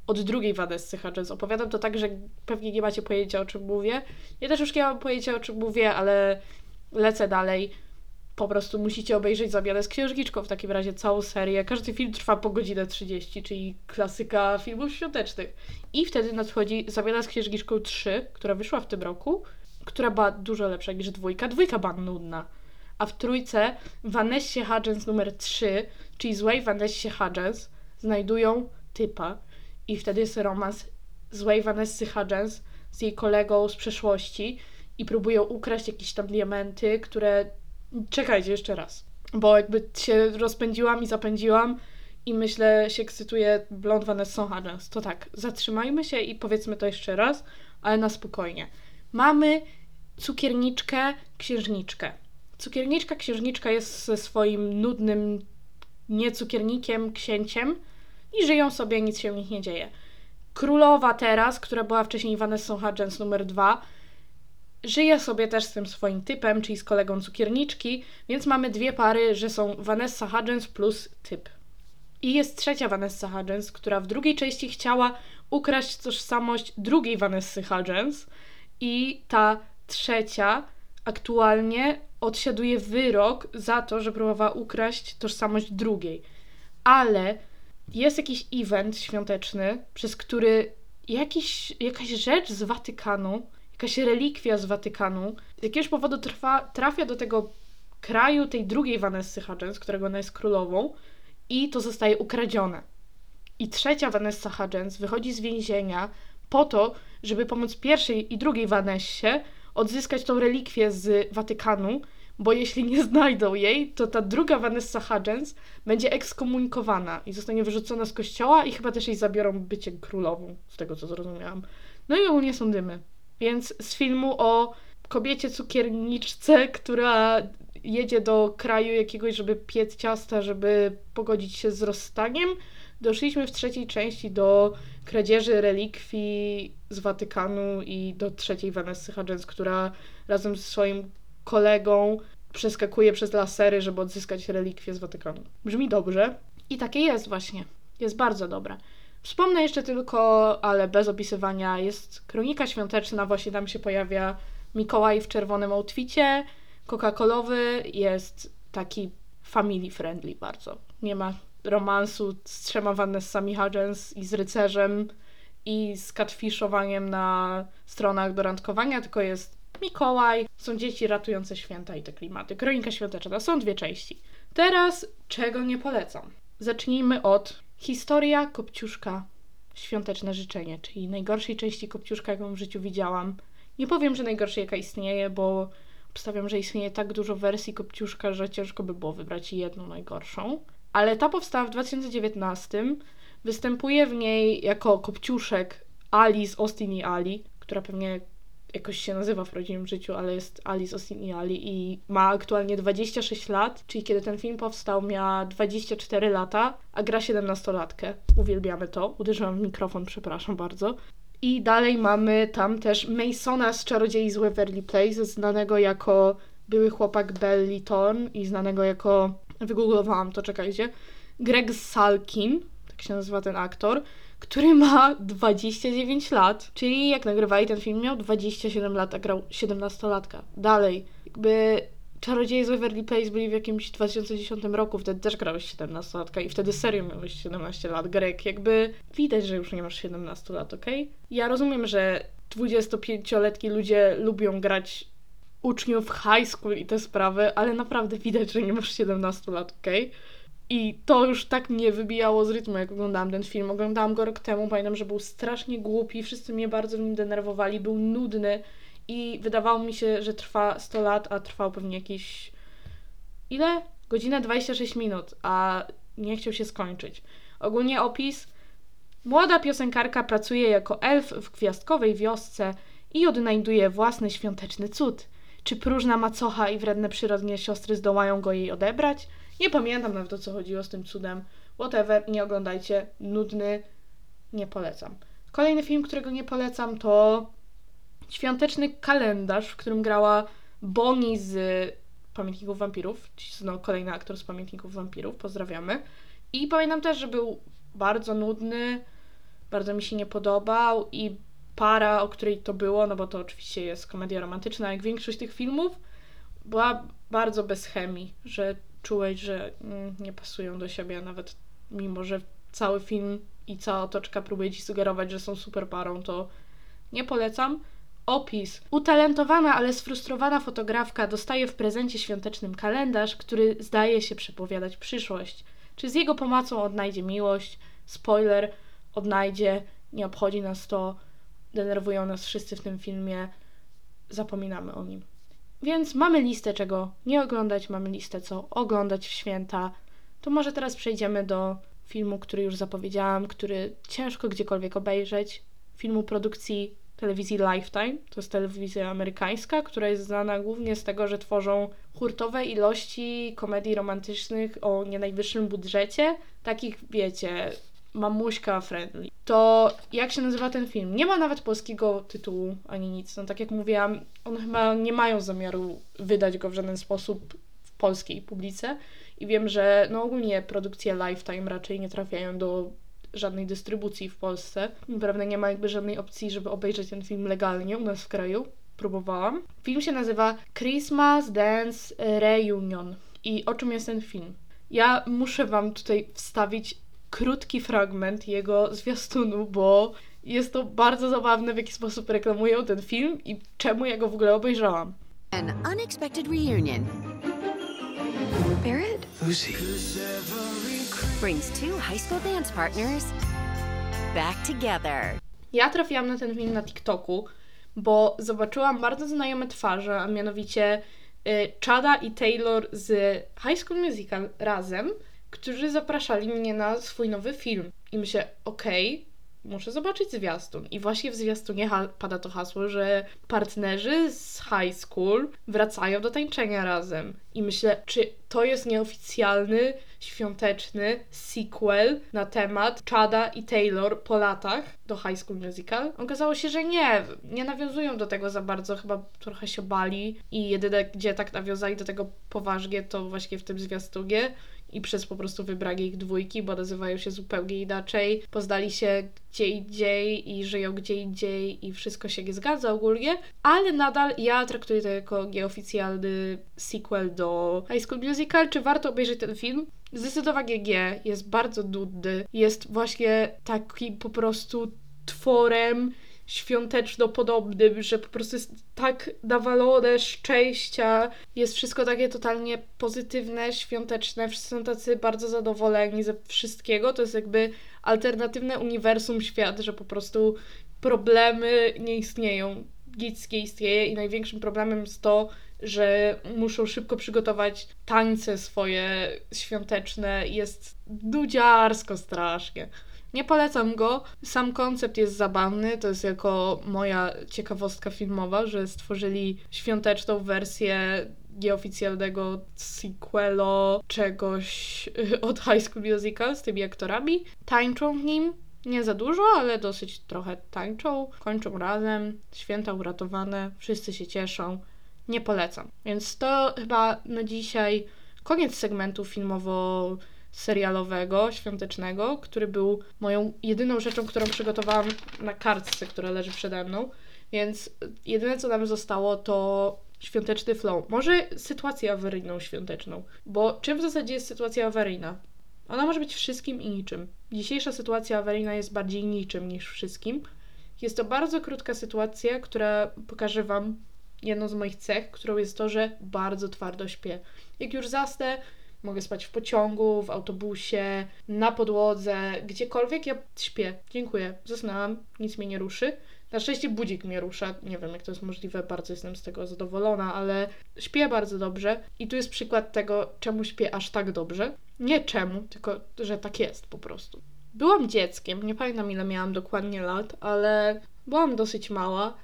od drugiej Vanessy Hudgens. Opowiadam to tak, że pewnie nie macie pojęcia o czym mówię. Ja też już nie mam pojęcia o czym mówię, ale lecę dalej. Po prostu musicie obejrzeć zamianę z księżniczką w takim razie całą serię. Każdy film trwa po godzinę 30, czyli klasyka filmów świątecznych. I wtedy nadchodzi zamiana z księżniczką 3, która wyszła w tym roku, która była dużo lepsza niż dwójka. Dwójka była nudna. A w trójce Vanessie Hudgens numer 3, czyli złej Vanessie Hudgens, znajdują typa. I wtedy jest romans złej Vanessy Hudgens z jej kolegą z przeszłości i próbują ukraść jakieś tam diamenty, które... Czekajcie jeszcze raz. Bo jakby się rozpędziłam i zapędziłam i myślę, się ekscytuje blond Vanessa Hudgens. To tak, zatrzymajmy się i powiedzmy to jeszcze raz, ale na spokojnie. Mamy cukierniczkę, księżniczkę. Cukierniczka, księżniczka jest ze swoim nudnym niecukiernikiem, księciem i żyją sobie, nic się u nich nie dzieje. Królowa teraz, która była wcześniej Vanessa Hudgens numer dwa, żyje sobie też z tym swoim typem, czyli z kolegą cukierniczki, więc mamy dwie pary, że są Vanessa Hudgens plus typ. I jest trzecia Vanessa Hudgens, która w drugiej części chciała ukraść tożsamość drugiej Vanessy Hudgens i ta trzecia aktualnie odsiaduje wyrok za to, że próbowała ukraść tożsamość drugiej. Ale jest jakiś event świąteczny, przez który jakiś, jakaś rzecz z Watykanu, jakaś relikwia z Watykanu, z jakiegoś powodu trwa, trafia do tego kraju tej drugiej Vanessy Hudgens, którego ona jest królową, i to zostaje ukradzione. I trzecia Vanessa Hudgens wychodzi z więzienia po to, żeby pomóc pierwszej i drugiej Vanessie odzyskać tą relikwię z Watykanu, bo jeśli nie znajdą jej, to ta druga Vanessa Hudgens będzie ekskomunikowana i zostanie wyrzucona z kościoła i chyba też jej zabiorą bycie królową, z tego co zrozumiałam. No i ogólnie są. Więc z filmu o kobiecie cukierniczce, która jedzie do kraju jakiegoś, żeby piec ciasta, żeby pogodzić się z rozstaniem, doszliśmy w trzeciej części do kradzieży relikwii z Watykanu i do trzeciej Vanessy Hudgens, która razem z swoim kolegą przeskakuje przez lasery, żeby odzyskać relikwie z Watykanu. Brzmi dobrze. I takie jest właśnie. Jest bardzo dobre. Wspomnę jeszcze tylko, ale bez opisywania, jest kronika świąteczna, właśnie tam się pojawia Mikołaj w czerwonym outficie, Coca-Colowy, jest taki family friendly bardzo. Nie ma romansu z trzema Vanessami Hudgens i z rycerzem i z catfishowaniem na stronach do randkowania, tylko jest Mikołaj, są dzieci ratujące święta i te klimaty. Kronika świąteczna, są dwie części. Teraz czego nie polecam? Zacznijmy od historia Kopciuszka Świąteczne Życzenie, czyli najgorszej części Kopciuszka, jaką w życiu widziałam. Nie powiem, że najgorszej, jaka istnieje, bo obstawiam, że istnieje tak dużo wersji Kopciuszka, że ciężko by było wybrać jedną najgorszą. Ale ta powstała w 2019. Występuje w niej jako Kopciuszek Alice Austin i Ali, która pewnie jakoś się nazywa w prawdziwym życiu, ale jest Alice Austin i Ali i ma aktualnie 26 lat, czyli kiedy ten film powstał miała 24 lata, a gra 17-latkę. Uwielbiamy to. Uderzyłam w mikrofon, przepraszam bardzo. I dalej mamy tam też Masona z Czarodziei z Waverly Place, znanego jako były chłopak Belly Thorne i znanego jako, wygooglowałam to, czekajcie, Greg Salkin, tak się nazywa ten aktor, który ma 29 lat, czyli jak nagrywali ten film miał 27 lat, a grał 17-latka. Dalej, jakby Czarodzieje z Waverly Place byli w jakimś 2010 roku, wtedy też grałeś 17-latka i wtedy serio miałeś 17 lat, Greg. Jakby widać, że już nie masz 17 lat, okej? Ja rozumiem, że 25-letni ludzie lubią grać uczniów high school i te sprawy, ale naprawdę widać, że nie masz 17 lat, okej? I to już tak mnie wybijało z rytmu, jak oglądałam ten film. Oglądałam go rok temu, pamiętam, że był strasznie głupi, wszyscy mnie bardzo w nim denerwowali, był nudny i wydawało mi się, że trwa 100 lat, a trwał pewnie jakieś... Ile? Godzinę 26 minut, a nie chciał się skończyć. Ogólnie opis. Młoda piosenkarka pracuje jako elf w gwiazdkowej wiosce i odnajduje własny świąteczny cud. Czy próżna macocha i wredne przyrodnie siostry zdołają go jej odebrać? Nie pamiętam nawet o co chodziło z tym cudem. Whatever, nie oglądajcie. Nudny. Nie polecam. Kolejny film, którego nie polecam, to świąteczny kalendarz, w którym grała Bonnie z Pamiętników Wampirów, no, kolejny aktor z Pamiętników Wampirów, pozdrawiamy. I pamiętam też, że był bardzo nudny, bardzo mi się nie podobał i para, o której to było, no bo to oczywiście jest komedia romantyczna, jak większość tych filmów, była bardzo bez chemii, że czułeś, że mm, nie pasują do siebie, nawet mimo, że cały film i cała otoczka próbuje ci sugerować, że są super parą, to nie polecam. Opis. Utalentowana, ale sfrustrowana fotografka dostaje w prezencie świątecznym kalendarz, który zdaje się przepowiadać przyszłość. Czy z jego pomocą odnajdzie miłość? Spoiler, odnajdzie, nie obchodzi nas to, denerwują nas wszyscy w tym filmie, zapominamy o nim. Więc mamy listę, czego nie oglądać, mamy listę, co oglądać w święta. To może teraz przejdziemy do filmu, który już zapowiedziałam, który ciężko gdziekolwiek obejrzeć. Filmu produkcji telewizji Lifetime. To jest telewizja amerykańska, która jest znana głównie z tego, że tworzą hurtowe ilości komedii romantycznych o nie najwyższym budżecie. Takich, wiecie, mamuśka friendly. To jak się nazywa ten film? Nie ma nawet polskiego tytułu ani nic. No tak jak mówiłam, one chyba nie mają zamiaru wydać go w żaden sposób w polskiej publice. I wiem, że no ogólnie produkcje Lifetime raczej nie trafiają do żadnej dystrybucji w Polsce. Naprawdę nie ma jakby żadnej opcji, żeby obejrzeć ten film legalnie u nas w kraju. Próbowałam. Film się nazywa Christmas Dance Reunion. I o czym jest ten film? Ja muszę Wam tutaj wstawić krótki fragment jego zwiastunu, bo jest to bardzo zabawne, w jaki sposób reklamują ten film i czemu ja go w ogóle obejrzałam. An unexpected reunion Barrett? Lucy. brings two high school dance partners back together. Ja trafiłam na ten film na TikToku, bo zobaczyłam bardzo znajome twarze, a mianowicie y, Chada i Taylor z High School Musical razem, którzy zapraszali mnie na swój nowy film. I myślę, okej, muszę zobaczyć zwiastun. I właśnie w zwiastunie pada to hasło, że partnerzy z high school wracają do tańczenia razem. I myślę, czy to jest nieoficjalny, świąteczny sequel na temat Chada i Taylor po latach do High School Musical? Okazało się, że nie. Nie nawiązują do tego za bardzo, chyba trochę się bali. I jedyne, gdzie tak nawiązali do tego poważnie, to właśnie w tym zwiastunie i przez po prostu wybranie ich dwójki, bo nazywają się zupełnie inaczej, poznali się gdzie indziej i żyją gdzie indziej i wszystko się nie zgadza ogólnie, ale nadal ja traktuję to jako nieoficjalny sequel do High School Musical. Czy warto obejrzeć ten film? Zdecydowanie nie. Jest bardzo nudny. Jest właśnie taki po prostu tworem świąteczno-podobnym, że po prostu jest tak nawalone szczęścia, jest wszystko takie totalnie pozytywne, świąteczne, wszyscy są tacy bardzo zadowoleni ze wszystkiego, to jest jakby alternatywne uniwersum świat, że po prostu problemy nie istnieją, nic nie istnieje i największym problemem jest to, że muszą szybko przygotować tańce swoje świąteczne. Jest nudziarsko strasznie. Nie polecam go. Sam koncept jest zabawny. To jest jako moja ciekawostka filmowa, że stworzyli świąteczną wersję nieoficjalnego sequelo czegoś od High School Musical z tymi aktorami. Tańczą w nim. Nie za dużo, ale dosyć trochę tańczą. Kończą razem. Święta uratowane. Wszyscy się cieszą. Nie polecam. Więc to chyba na dzisiaj koniec segmentu filmowo serialowego, świątecznego, który był moją jedyną rzeczą, którą przygotowałam na kartce, która leży przede mną. Więc jedyne, co nam zostało, to świąteczny flow. Może sytuację awaryjną świąteczną. Bo czym w zasadzie jest sytuacja awaryjna? Ona może być wszystkim i niczym. Dzisiejsza sytuacja awaryjna jest bardziej niczym niż wszystkim. Jest to bardzo krótka sytuacja, która pokaże Wam jedną z moich cech, którą jest to, że bardzo twardo śpię. Jak już zasnę, mogę spać w pociągu, w autobusie, na podłodze, gdziekolwiek ja śpię. Dziękuję. Zasnęłam, nic mnie nie ruszy. Na szczęście budzik mnie rusza. Nie wiem, jak to jest możliwe, bardzo jestem z tego zadowolona, ale śpię bardzo dobrze. I tu jest przykład tego, czemu śpię aż tak dobrze. Nie czemu, tylko że tak jest po prostu. Byłam dzieckiem, nie pamiętam ile miałam dokładnie lat, ale byłam dosyć mała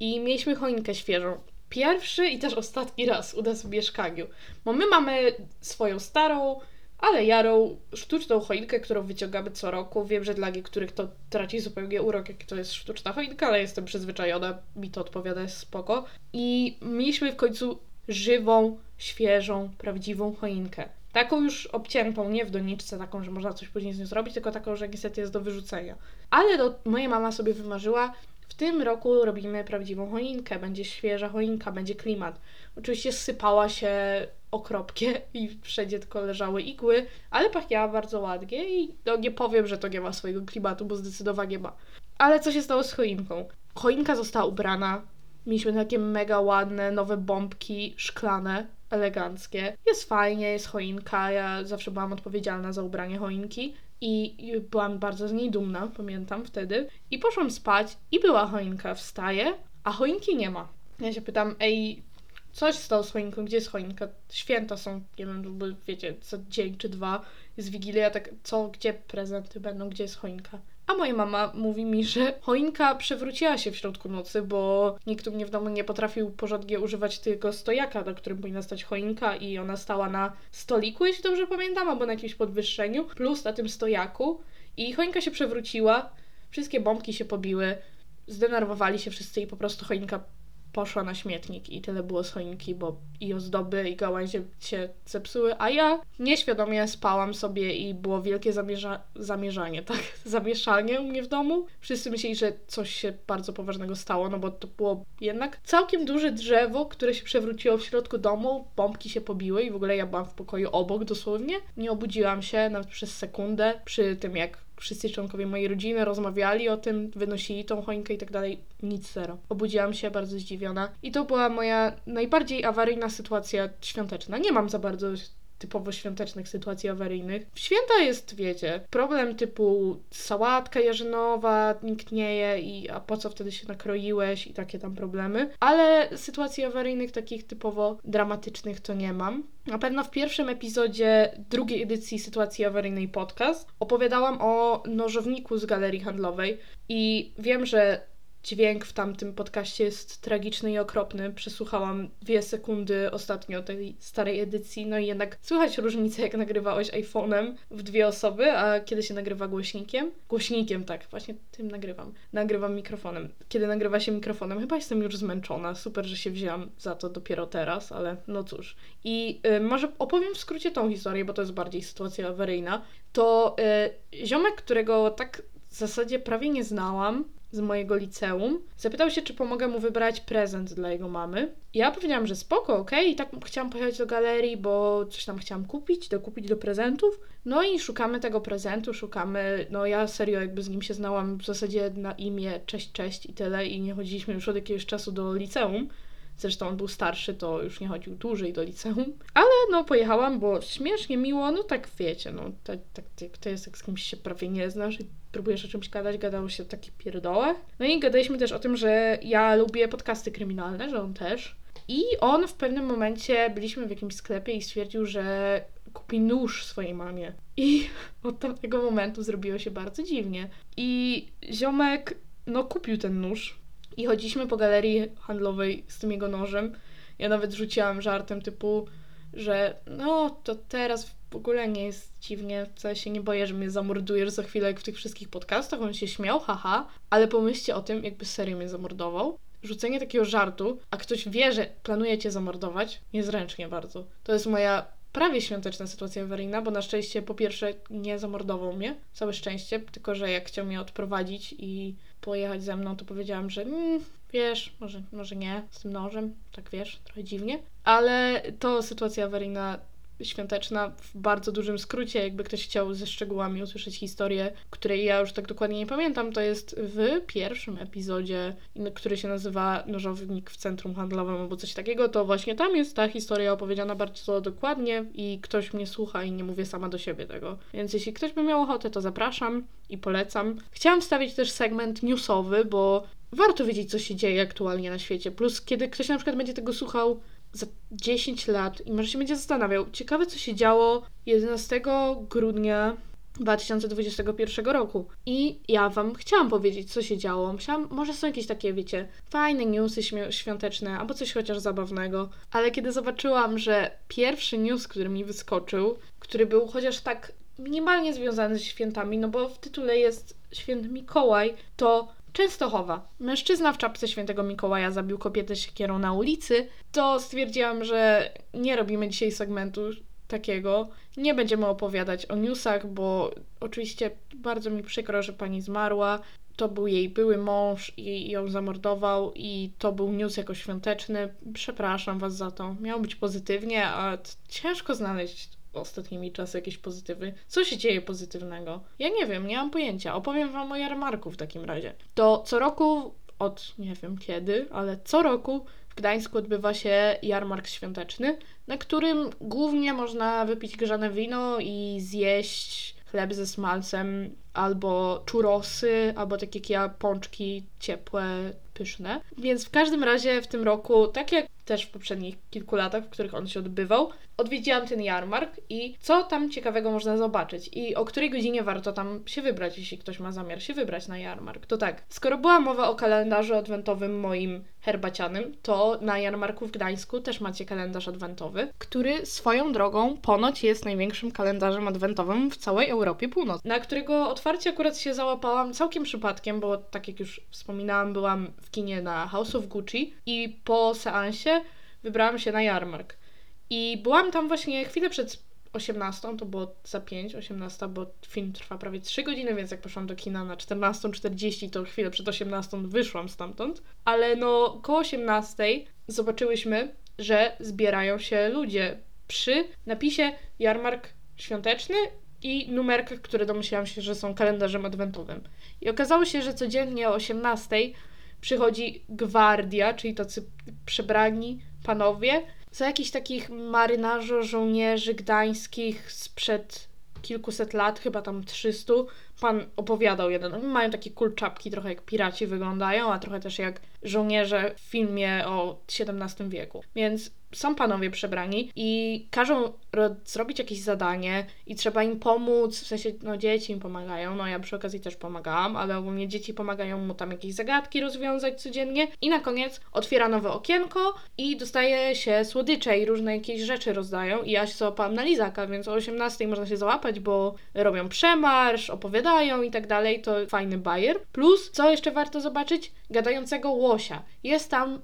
i mieliśmy choinkę świeżą. Pierwszy i też ostatni raz u nas w mieszkaniu. Bo my mamy swoją starą, ale jarą, sztuczną choinkę, którą wyciągamy co roku. Wiem, że dla niektórych to traci zupełnie urok, jak to jest sztuczna choinka, ale jestem przyzwyczajona, mi to odpowiada, jest spoko. I mieliśmy w końcu żywą, świeżą, prawdziwą choinkę. Taką już obciętą, nie w doniczce, taką, że można coś później z nią zrobić, tylko taką, że niestety jest do wyrzucenia. Ale do, moja mama sobie wymarzyła, w tym roku robimy prawdziwą choinkę, będzie świeża choinka, będzie klimat. Oczywiście sypała się okropkie i wszędzie tylko leżały igły, ale pachniała bardzo ładnie i no nie powiem, że to nie ma swojego klimatu, bo zdecydowanie ma. Ale co się stało z choinką? Choinka została ubrana, mieliśmy takie mega ładne, nowe bombki szklane, eleganckie. Jest fajnie, jest choinka, ja zawsze byłam odpowiedzialna za ubranie choinki. I byłam bardzo z niej dumna, pamiętam wtedy. I poszłam spać i była choinka, wstaję, a choinki nie ma. Ja się pytam, ej, coś stało z choinką, gdzie jest choinka? Święta są, nie wiem, wiecie, co dzień czy dwa jest Wigilia, tak co, gdzie prezenty będą, gdzie jest choinka? A moja mama mówi mi, że choinka przewróciła się w środku nocy, bo nikt u mnie w domu nie potrafił porządnie używać tego stojaka, na którym powinna stać choinka i ona stała na stoliku, jeśli dobrze pamiętam, albo na jakimś podwyższeniu, plus na tym stojaku. I choinka się przewróciła, wszystkie bombki się pobiły, zdenerwowali się wszyscy i po prostu choinka poszła na śmietnik i tyle było choinki, bo i ozdoby, i gałęzie się zepsuły, a ja nieświadomie spałam sobie i było wielkie zamierza- zamierzanie, tak? Zamieszanie u mnie w domu. Wszyscy myśleli, że coś się bardzo poważnego stało, no bo to było jednak całkiem duże drzewo, które się przewróciło w środku domu, bombki się pobiły i w ogóle ja byłam w pokoju obok dosłownie. Nie obudziłam się nawet przez sekundę przy tym, jak wszyscy członkowie mojej rodziny rozmawiali o tym, wynosili tą choinkę i tak dalej. Nic zero. Obudziłam się bardzo zdziwiona i to była moja najbardziej awaryjna sytuacja świąteczna. Nie mam za bardzo typowo świątecznych sytuacji awaryjnych. W święta jest, wiecie, problem typu sałatka jarzynowa, nikt nie je i a po co wtedy się nakroiłeś i takie tam problemy. Ale sytuacji awaryjnych takich typowo dramatycznych to nie mam. Na pewno w pierwszym epizodzie drugiej edycji Sytuacji Awaryjnej Podcast opowiadałam o nożowniku z galerii handlowej i wiem, że dźwięk w tamtym podcaście jest tragiczny i okropny. Przesłuchałam dwie sekundy ostatnio tej starej edycji, no i jednak słychać różnicę, jak nagrywałeś iPhone'em w dwie osoby, a kiedy się nagrywa głośnikiem. Głośnikiem, tak, właśnie tym nagrywam. Nagrywam mikrofonem. Kiedy nagrywa się mikrofonem, chyba jestem już zmęczona. Super, że się wzięłam za to dopiero teraz, ale no cóż. I y, może opowiem w skrócie tą historię, bo to jest bardziej sytuacja awaryjna. To y, ziomek, którego tak w zasadzie prawie nie znałam, z mojego liceum. Zapytał się, czy pomogę mu wybrać prezent dla jego mamy. Ja powiedziałam, że spoko, okej. I tak chciałam pojechać do galerii, bo coś tam chciałam kupić, dokupić do prezentów. No i szukamy tego prezentu, szukamy. No ja serio jakby z nim się znałam w zasadzie na imię, cześć, cześć i tyle. I nie chodziliśmy już od jakiegoś czasu do liceum. Zresztą on był starszy, to już nie chodził dłużej do liceum. Ale no pojechałam, bo śmiesznie miło, no tak wiecie, no tak, tak, tak to jest jak z kimś się prawie nie znasz i próbujesz o czymś gadać, gadało się o takich pierdołach. No i gadaliśmy też o tym, że ja lubię podcasty kryminalne, że on też. I on w pewnym momencie, byliśmy w jakimś sklepie i stwierdził, że kupi nóż swojej mamie. I od tamtego momentu zrobiło się bardzo dziwnie. I ziomek, no kupił ten nóż. I chodziliśmy po galerii handlowej z tym jego nożem. Ja nawet rzuciłam żartem typu, że no to teraz w ogóle nie jest dziwnie, wcale się nie boję, że mnie zamordujesz za chwilę jak w tych wszystkich podcastach. On się śmiał, haha, ale pomyślcie o tym, jakby serio mnie zamordował. Rzucenie takiego żartu, a ktoś wie, że planuje cię zamordować, niezręcznie bardzo. To jest moja prawie świąteczna sytuacja awaryjna, bo na szczęście po pierwsze nie zamordował mnie, całe szczęście, tylko że jak chciał mnie odprowadzić i pojechać ze mną, to powiedziałam, że mm, wiesz, może, może nie z tym nożem, tak wiesz, trochę dziwnie, ale to sytuacja awaryjna świąteczna w bardzo dużym skrócie, jakby ktoś chciał ze szczegółami usłyszeć historię, której ja już tak dokładnie nie pamiętam, to jest w pierwszym epizodzie, który się nazywa Nożownik w Centrum Handlowym albo coś takiego, to właśnie tam jest ta historia opowiedziana bardzo dokładnie i ktoś mnie słucha i nie mówię sama do siebie tego. Więc jeśli ktoś by miał ochotę, to zapraszam i polecam. Chciałam wstawić też segment newsowy, bo warto wiedzieć, co się dzieje aktualnie na świecie. Plus, kiedy ktoś na przykład będzie tego słuchał za 10 lat i może się będzie zastanawiał, ciekawe co się działo 11 grudnia 2021 roku. I ja Wam chciałam powiedzieć, co się działo. Myślałam, może są jakieś takie, wiecie, fajne newsy świąteczne, albo coś chociaż zabawnego. Ale kiedy zobaczyłam, że pierwszy news, który mi wyskoczył, który był chociaż tak minimalnie związany ze świętami, no bo w tytule jest święty Mikołaj, to Częstochowa. Mężczyzna w czapce świętego Mikołaja zabił kobietę siekierą na ulicy. To stwierdziłam, że nie robimy dzisiaj segmentu takiego. Nie będziemy opowiadać o newsach, bo oczywiście bardzo mi przykro, że pani zmarła. To był jej były mąż i ją zamordował i to był news jako świąteczny. Przepraszam was za to. Miało być pozytywnie, a ciężko znaleźć ostatnimi czasy jakieś pozytywy. Co się dzieje pozytywnego? Ja nie wiem, nie mam pojęcia. Opowiem wam o jarmarku w takim razie. To co roku, od nie wiem kiedy, ale co roku w Gdańsku odbywa się jarmark świąteczny, na którym głównie można wypić grzane wino i zjeść chleb ze smalcem, albo czurosy, albo takie jak ja, pączki ciepłe, pyszne. Więc w każdym razie w tym roku, tak jak też w poprzednich kilku latach, w których on się odbywał, odwiedziłam ten jarmark i co tam ciekawego można zobaczyć i o której godzinie warto tam się wybrać, jeśli ktoś ma zamiar się wybrać na jarmark. To tak, skoro była mowa o kalendarzu adwentowym moim herbacianym, to na jarmarku w Gdańsku też macie kalendarz adwentowy, który swoją drogą ponoć jest największym kalendarzem adwentowym w całej Europie Północnej, na którego otwarcie akurat się załapałam całkiem przypadkiem, bo tak jak już wspominałam, byłam w kinie na House of Gucci i po seansie wybrałam się na jarmark. I byłam tam właśnie chwilę przed 18, to było za 5, 18, bo film trwa prawie 3 godziny, więc jak poszłam do kina na 14.40, to chwilę przed 18 wyszłam stamtąd. Ale no, koło 18 zobaczyłyśmy, że zbierają się ludzie przy napisie jarmark świąteczny i numerkach, które domyślałam się, że są kalendarzem adwentowym. I okazało się, że codziennie o 18 przychodzi gwardia, czyli tacy przebrani panowie, za jakichś takich marynarzy, żołnierzy gdańskich sprzed kilkuset lat, chyba tam 300. Pan opowiadał jeden. Mają takie kulczapki, trochę jak piraci wyglądają, a trochę też jak żołnierze w filmie o XVII wieku. Więc są panowie przebrani i każą zrobić jakieś zadanie i trzeba im pomóc, w sensie, no dzieci im pomagają, no ja przy okazji też pomagałam, ale ogólnie dzieci pomagają mu tam jakieś zagadki rozwiązać codziennie i na koniec otwiera nowe okienko i dostaje się słodycze i różne jakieś rzeczy rozdają i ja się załapałam na lizaka, więc o 18 można się załapać, bo robią przemarsz, opowiadają i tak dalej, to fajny bajer. Plus, co jeszcze warto zobaczyć? Gadającego łosia. Jest tam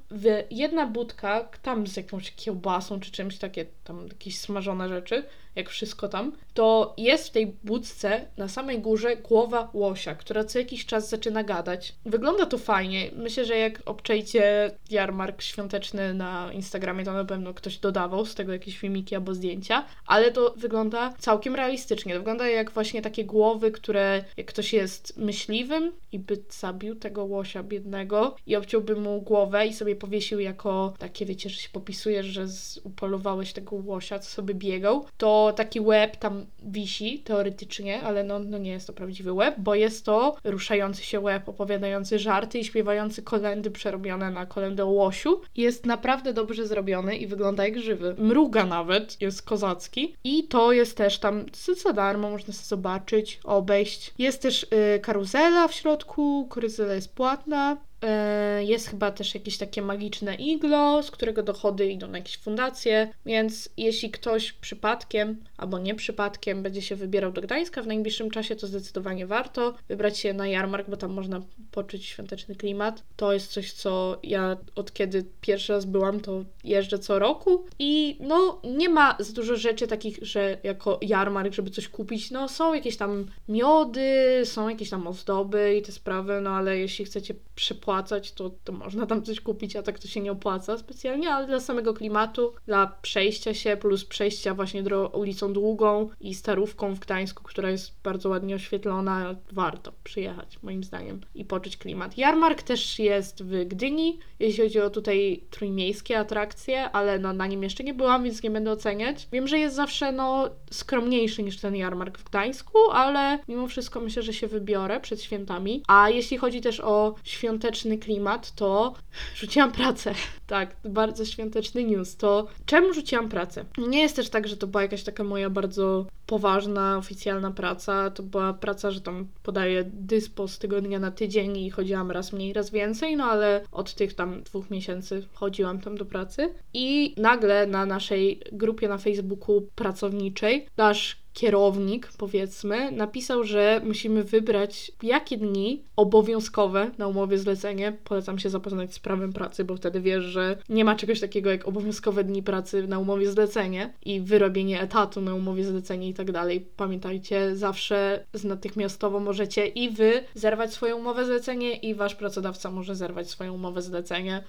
jedna budka, tam z jakąś kiełbasą czy czymś takie, tam jakieś smażone rzeczy jak wszystko tam, to jest w tej budce na samej górze głowa łosia, która co jakiś czas zaczyna gadać. Wygląda to fajnie. Myślę, że jak obczajcie jarmark świąteczny na Instagramie, to na pewno ktoś dodawał z tego jakieś filmiki albo zdjęcia, ale to wygląda całkiem realistycznie. To wygląda jak właśnie takie głowy, które jak ktoś jest myśliwym i by zabił tego łosia biednego i obciąłby mu głowę i sobie powiesił jako takie, wiecie, że się popisuje, że upolowałeś tego łosia, co sobie biegał, to taki łeb tam wisi teoretycznie, ale no, no nie jest to prawdziwy łeb, bo jest to ruszający się łeb, opowiadający żarty i śpiewający kolendy przerobione na kolendę o łosiu. Jest naprawdę dobrze zrobiony i wygląda jak żywy. Mruga nawet, jest kozacki i to jest też tam za darmo, można sobie zobaczyć, obejść. Jest też y, karuzela w środku, karuzela jest płatna. E, Jest chyba też jakieś takie magiczne iglo, z którego dochody idą na jakieś fundacje, więc jeśli ktoś przypadkiem albo nie przypadkiem będzie się wybierał do Gdańska w najbliższym czasie, to zdecydowanie warto wybrać się na jarmark, bo tam można poczuć świąteczny klimat. To jest coś, co ja od kiedy pierwszy raz byłam, to jeżdżę co roku i no nie ma za dużo rzeczy takich, że jako jarmark, żeby coś kupić, no są jakieś tam miody, są jakieś tam ozdoby i te sprawy, no ale jeśli chcecie przepłacać, to, to można tam coś kupić, a tak to się nie opłaca specjalnie, ale dla samego klimatu, dla przejścia się, plus przejścia właśnie dro- ulicą Długą i Starówką w Gdańsku, która jest bardzo ładnie oświetlona, warto przyjechać moim zdaniem i poczuć klimat. Jarmark też jest w Gdyni, jeśli chodzi o tutaj trójmiejskie atrakcje, ale no na nim jeszcze nie byłam, więc nie będę oceniać. Wiem, że jest zawsze no skromniejszy niż ten jarmark w Gdańsku, ale mimo wszystko myślę, że się wybiorę przed świętami. A jeśli chodzi też o świąteczny klimat, to rzuciłam pracę. Tak, bardzo świąteczny news. To czemu rzuciłam pracę? Nie jest też tak, że to była jakaś taka moja bardzo poważna, oficjalna praca. To była praca, że tam podaję dyspo z tygodnia na tydzień i chodziłam raz mniej, raz więcej, no ale od tych tam dwóch miesięcy chodziłam tam do pracy. I nagle na naszej grupie na Facebooku pracowniczej nasz kierownik, powiedzmy, napisał, że musimy wybrać jakie dni obowiązkowe na umowie zlecenie. Polecam się zapoznać z prawem pracy, bo wtedy wiesz, że nie ma czegoś takiego jak obowiązkowe dni pracy na umowie zlecenie i wyrobienie etatu na umowie zlecenie i tak dalej. Pamiętajcie, zawsze natychmiastowo możecie i wy zerwać swoją umowę zlecenie i wasz pracodawca może zerwać swoją umowę zlecenie,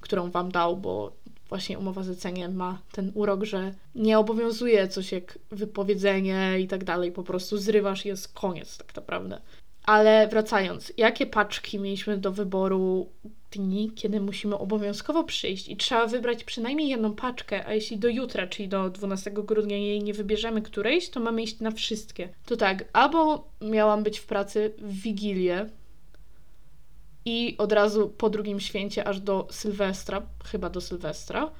którą wam dał, bo właśnie umowa zlecenie ma ten urok, że nie obowiązuje coś jak wypowiedzenie i tak dalej, po prostu zrywasz i jest koniec tak naprawdę. Ale wracając, jakie paczki mieliśmy do wyboru dni, kiedy musimy obowiązkowo przyjść i trzeba wybrać przynajmniej jedną paczkę, a jeśli do jutra, czyli do 12 grudnia jej nie wybierzemy którejś, to mamy iść na wszystkie. To tak, albo miałam być w pracy w Wigilię, i od razu po drugim święcie aż do Sylwestra, chyba do Sylwestra,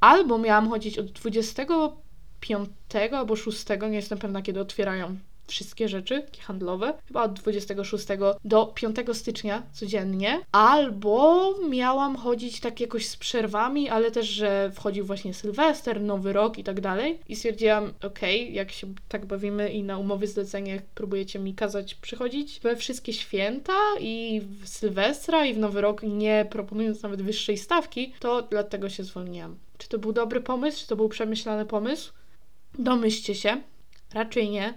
albo miałam chodzić od 25 albo 6, nie jestem pewna kiedy otwierają wszystkie rzeczy handlowe, chyba od 26 do 5 stycznia codziennie, albo miałam chodzić tak jakoś z przerwami, ale też, że wchodził właśnie Sylwester, Nowy Rok i tak dalej i stwierdziłam, okej, okay, jak się tak bawimy i na umowy zlecenie próbujecie mi kazać przychodzić we wszystkie święta i w Sylwestra i w Nowy Rok, nie proponując nawet wyższej stawki, to dlatego się zwolniłam. Czy to był dobry pomysł? Czy to był przemyślany pomysł? Domyślcie się. Raczej nie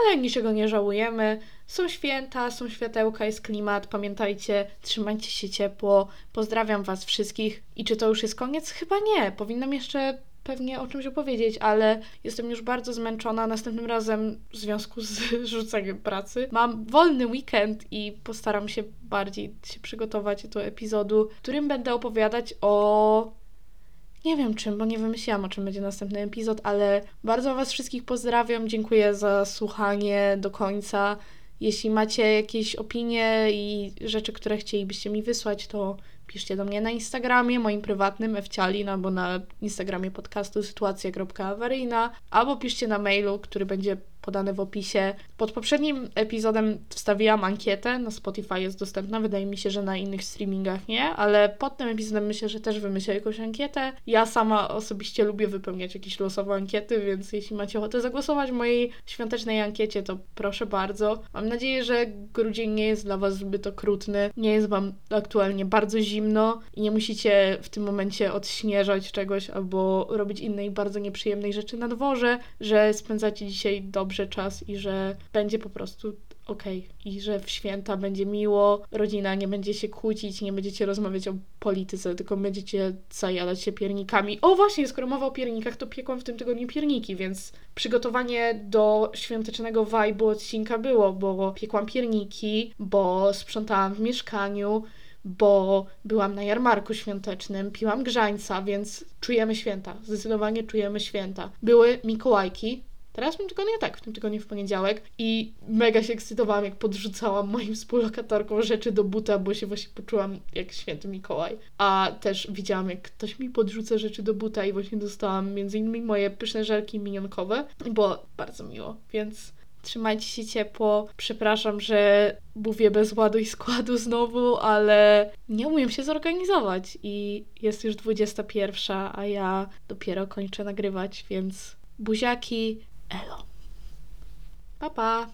ale niczego nie żałujemy. Są święta, są światełka, jest klimat. Pamiętajcie, trzymajcie się ciepło. Pozdrawiam Was wszystkich. I czy to już jest koniec? Chyba nie. Powinnam jeszcze pewnie o czymś opowiedzieć, ale jestem już bardzo zmęczona. Następnym razem w związku z rzuceniem pracy mam wolny weekend i postaram się bardziej się przygotować do epizodu, w którym będę opowiadać o nie wiem czym, bo nie wymyśliłam, o czym będzie następny epizod, ale bardzo Was wszystkich pozdrawiam. Dziękuję za słuchanie do końca. Jeśli macie jakieś opinie i rzeczy, które chcielibyście mi wysłać, to piszcie do mnie na Instagramie, moim prywatnym, Ewcialin, albo na Instagramie podcastu sytuacja.awaryjna, albo piszcie na mailu, który będzie podane w opisie. Pod poprzednim epizodem wstawiłam ankietę, na Spotify jest dostępna, wydaje mi się, że na innych streamingach nie, ale pod tym epizodem myślę, że też wymyślę jakąś ankietę. Ja sama osobiście lubię wypełniać jakieś losowe ankiety, więc jeśli macie ochotę zagłosować w mojej świątecznej ankiecie, to proszę bardzo. Mam nadzieję, że grudzień nie jest dla Was zbyt okrutny, nie jest Wam aktualnie bardzo zimno i nie musicie w tym momencie odśnieżać czegoś albo robić innej bardzo nieprzyjemnej rzeczy na dworze, że spędzacie dzisiaj dobrze czas i że będzie po prostu okej i że w święta będzie miło, rodzina nie będzie się kłócić, nie będziecie rozmawiać o polityce, tylko będziecie zajadać się piernikami. O właśnie, skoro mowa o piernikach, to piekłam w tym tygodniu pierniki, więc przygotowanie do świątecznego vibe'u odcinka było, bo piekłam pierniki, bo sprzątałam w mieszkaniu, bo byłam na jarmarku świątecznym, piłam grzańca, więc czujemy święta. Zdecydowanie czujemy święta. Były Mikołajki. Teraz w tym tygodniu tak, w tym tygodniu w poniedziałek i mega się ekscytowałam, jak podrzucałam moim współlokatorkom rzeczy do buta, bo się właśnie poczułam jak święty Mikołaj. A też widziałam, jak ktoś mi podrzuca rzeczy do buta i właśnie dostałam między innymi moje pyszne żelki minionkowe było bardzo miło, więc Trzymajcie się ciepło. Przepraszam, że mówię bez ładu i składu znowu, ale nie umiem się zorganizować i jest już 21, a ja dopiero kończę nagrywać, więc buziaki, elo. Pa, pa.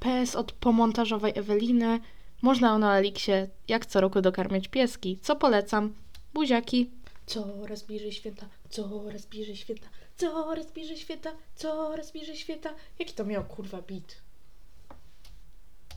PS od pomontażowej Eweliny. Można na Eliksie jak co roku dokarmiać pieski. Co polecam? Buziaki. Coraz bliżej święta, coraz bliżej święta, coraz bliżej święta, coraz bliżej święta. Jaki to miał kurwa bit?